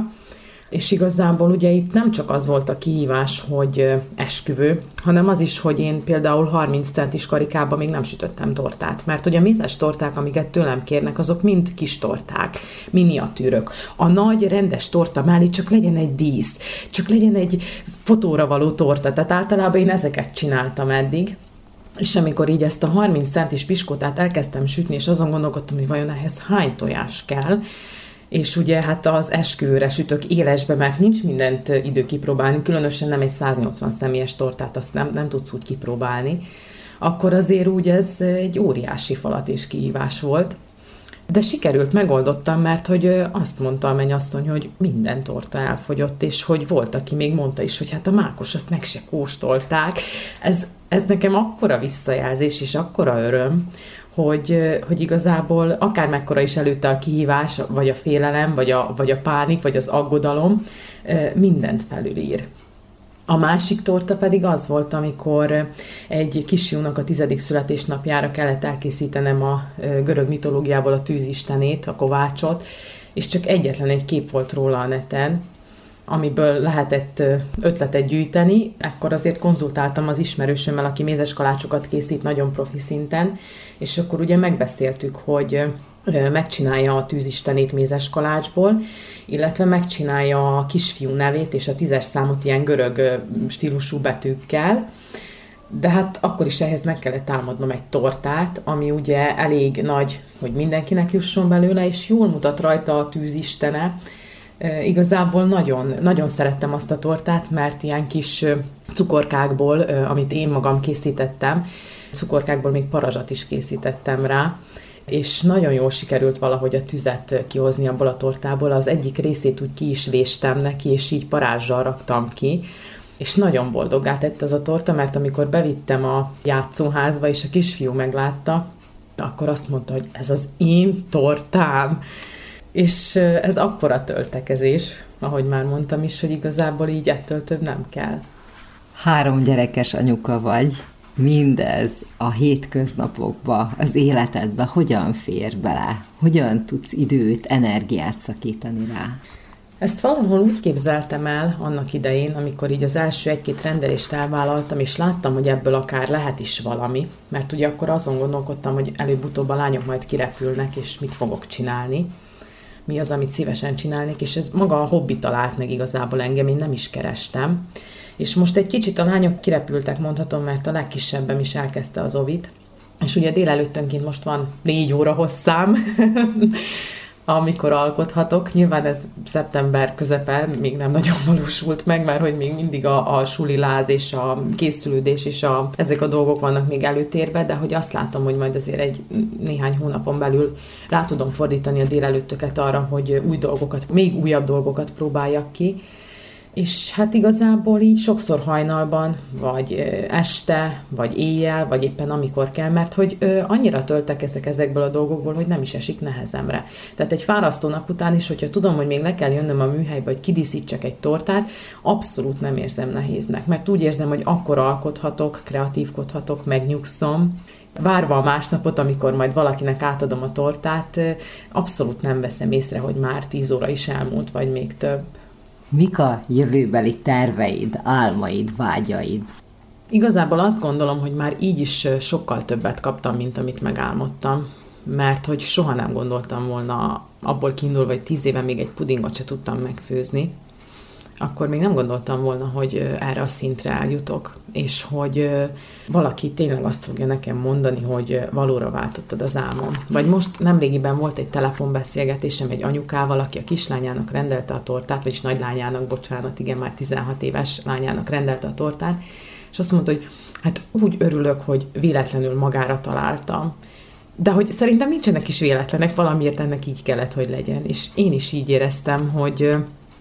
És igazából ugye itt nem csak az volt a kihívás, hogy esküvő, hanem az is, hogy én például 30 centis karikában még nem sütöttem tortát. Mert ugye a mézes torták, amiket tőlem kérnek, azok mind kis torták, miniatűrök. A nagy, rendes torta mellé csak legyen egy dísz, csak legyen egy fotóra való torta. Tehát általában én ezeket csináltam eddig. És amikor így ezt a 30 centis piskótát elkezdtem sütni, és azon gondolkodtam, hogy vajon ehhez hány tojás kell, és ugye hát az esküvőre sütök élesbe, mert nincs mindent idő kipróbálni, különösen nem egy 180 személyes tortát, azt nem, nem tudsz úgy kipróbálni, akkor azért úgy ez egy óriási falat és kihívás volt. De sikerült, megoldottam, mert hogy azt mondta a mennyasszony, hogy minden torta elfogyott, és hogy volt, aki még mondta is, hogy hát a mákosat meg se kóstolták. Ez, ez nekem akkora visszajelzés, és akkora öröm, hogy, hogy igazából akár mekkora is előtte a kihívás, vagy a félelem, vagy a, vagy a pánik, vagy az aggodalom, mindent felülír. A másik torta pedig az volt, amikor egy kisfiúnak a tizedik születésnapjára kellett elkészítenem a görög mitológiából a tűzistenét, a kovácsot, és csak egyetlen egy kép volt róla a neten, amiből lehetett ötletet gyűjteni, ekkor azért konzultáltam az ismerősömmel, aki mézes kalácsokat készít nagyon profi szinten, és akkor ugye megbeszéltük, hogy megcsinálja a tűzistenét mézes kalácsból, illetve megcsinálja a kisfiú nevét és a tízes számot ilyen görög stílusú betűkkel, de hát akkor is ehhez meg kellett támadnom egy tortát, ami ugye elég nagy, hogy mindenkinek jusson belőle, és jól mutat rajta a tűzistene, Igazából nagyon, nagyon szerettem azt a tortát, mert ilyen kis cukorkákból, amit én magam készítettem, cukorkákból még parazsat is készítettem rá, és nagyon jól sikerült valahogy a tüzet kihozni abból a tortából. Az egyik részét úgy ki is véstem neki, és így parázsal raktam ki, és nagyon boldoggá tett az a torta, mert amikor bevittem a játszóházba, és a kisfiú meglátta, akkor azt mondta, hogy ez az én tortám. És ez akkora töltekezés, ahogy már mondtam is, hogy igazából így ettől több nem kell. Három gyerekes anyuka vagy. Mindez a hétköznapokba, az életedbe hogyan fér bele? Hogyan tudsz időt, energiát szakítani rá? Ezt valahol úgy képzeltem el annak idején, amikor így az első egy-két rendelést elvállaltam, és láttam, hogy ebből akár lehet is valami, mert ugye akkor azon gondolkodtam, hogy előbb-utóbb a lányok majd kirepülnek, és mit fogok csinálni mi az, amit szívesen csinálnék, és ez maga a hobbi talált meg igazából engem, én nem is kerestem. És most egy kicsit a lányok kirepültek, mondhatom, mert a legkisebbem is elkezdte az ovit, és ugye délelőttönként most van négy óra hosszám, amikor alkothatok. Nyilván ez szeptember közepe még nem nagyon valósult meg, mert hogy még mindig a, a suliláz és a készülődés és a, ezek a dolgok vannak még előtérbe, de hogy azt látom, hogy majd azért egy néhány hónapon belül rá tudom fordítani a délelőttöket arra, hogy új dolgokat, még újabb dolgokat próbáljak ki, és hát igazából így sokszor hajnalban, vagy este, vagy éjjel, vagy éppen amikor kell, mert hogy annyira töltekezek ezekből a dolgokból, hogy nem is esik nehezemre. Tehát egy fárasztó nap után is, hogyha tudom, hogy még le kell jönnöm a műhelybe, hogy kidíszítsek egy tortát, abszolút nem érzem nehéznek, mert úgy érzem, hogy akkor alkothatok, kreatívkodhatok, megnyugszom, várva a másnapot, amikor majd valakinek átadom a tortát, abszolút nem veszem észre, hogy már tíz óra is elmúlt, vagy még több. Mik a jövőbeli terveid, álmaid, vágyaid? Igazából azt gondolom, hogy már így is sokkal többet kaptam, mint amit megálmodtam, mert hogy soha nem gondoltam volna abból kiindulva, hogy tíz éve még egy pudingot se tudtam megfőzni, akkor még nem gondoltam volna, hogy erre a szintre eljutok, és hogy valaki tényleg azt fogja nekem mondani, hogy valóra váltottad az álmom. Vagy most nemrégiben volt egy telefonbeszélgetésem egy anyukával, aki a kislányának rendelte a tortát, vagyis nagylányának, bocsánat, igen, már 16 éves lányának rendelte a tortát, és azt mondta, hogy hát úgy örülök, hogy véletlenül magára találtam. De hogy szerintem nincsenek is véletlenek, valamiért ennek így kellett, hogy legyen. És én is így éreztem, hogy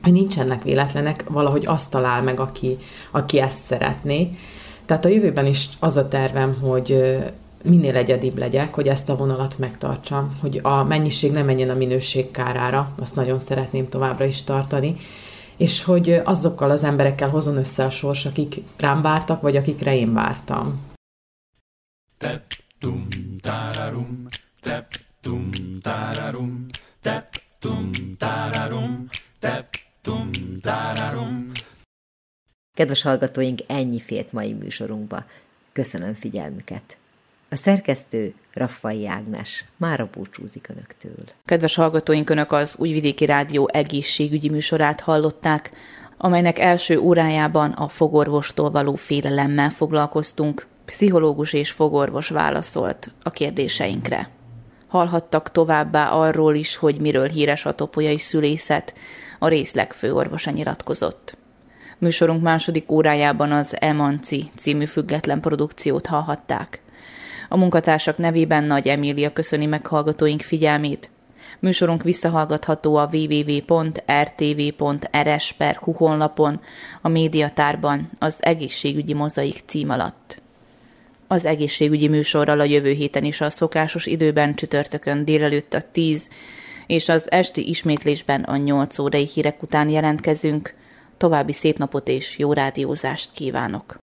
hogy nincsenek véletlenek, valahogy azt talál meg, aki, aki ezt szeretné. Tehát a jövőben is az a tervem, hogy minél egyedibb legyek, hogy ezt a vonalat megtartsam, hogy a mennyiség nem menjen a minőség kárára, azt nagyon szeretném továbbra is tartani, és hogy azokkal az emberekkel hozon össze a sors, akik rám vártak, vagy akikre én vártam. Tep, tum, tararum, tep, tum, tararum, tep, tum, tararum, tep, tum, tararum. Kedves hallgatóink, ennyi fért mai műsorunkba. Köszönöm figyelmüket! A szerkesztő Raffai Ágnes a búcsúzik Önöktől. Kedves hallgatóink, Önök az Újvidéki Rádió egészségügyi műsorát hallották, amelynek első órájában a fogorvostól való félelemmel foglalkoztunk. Pszichológus és fogorvos válaszolt a kérdéseinkre. Hallhattak továbbá arról is, hogy miről híres a topolyai szülészet, a részleg főorvosa nyilatkozott. Műsorunk második órájában az Emanci című független produkciót hallhatták. A munkatársak nevében Nagy Emília köszöni meghallgatóink figyelmét. Műsorunk visszahallgatható a www.rtv.rs.hu honlapon, a médiatárban, az egészségügyi mozaik cím alatt. Az egészségügyi műsorral a jövő héten is a szokásos időben csütörtökön délelőtt a 10 és az esti ismétlésben a 8 órai hírek után jelentkezünk. További szép napot és jó rádiózást kívánok!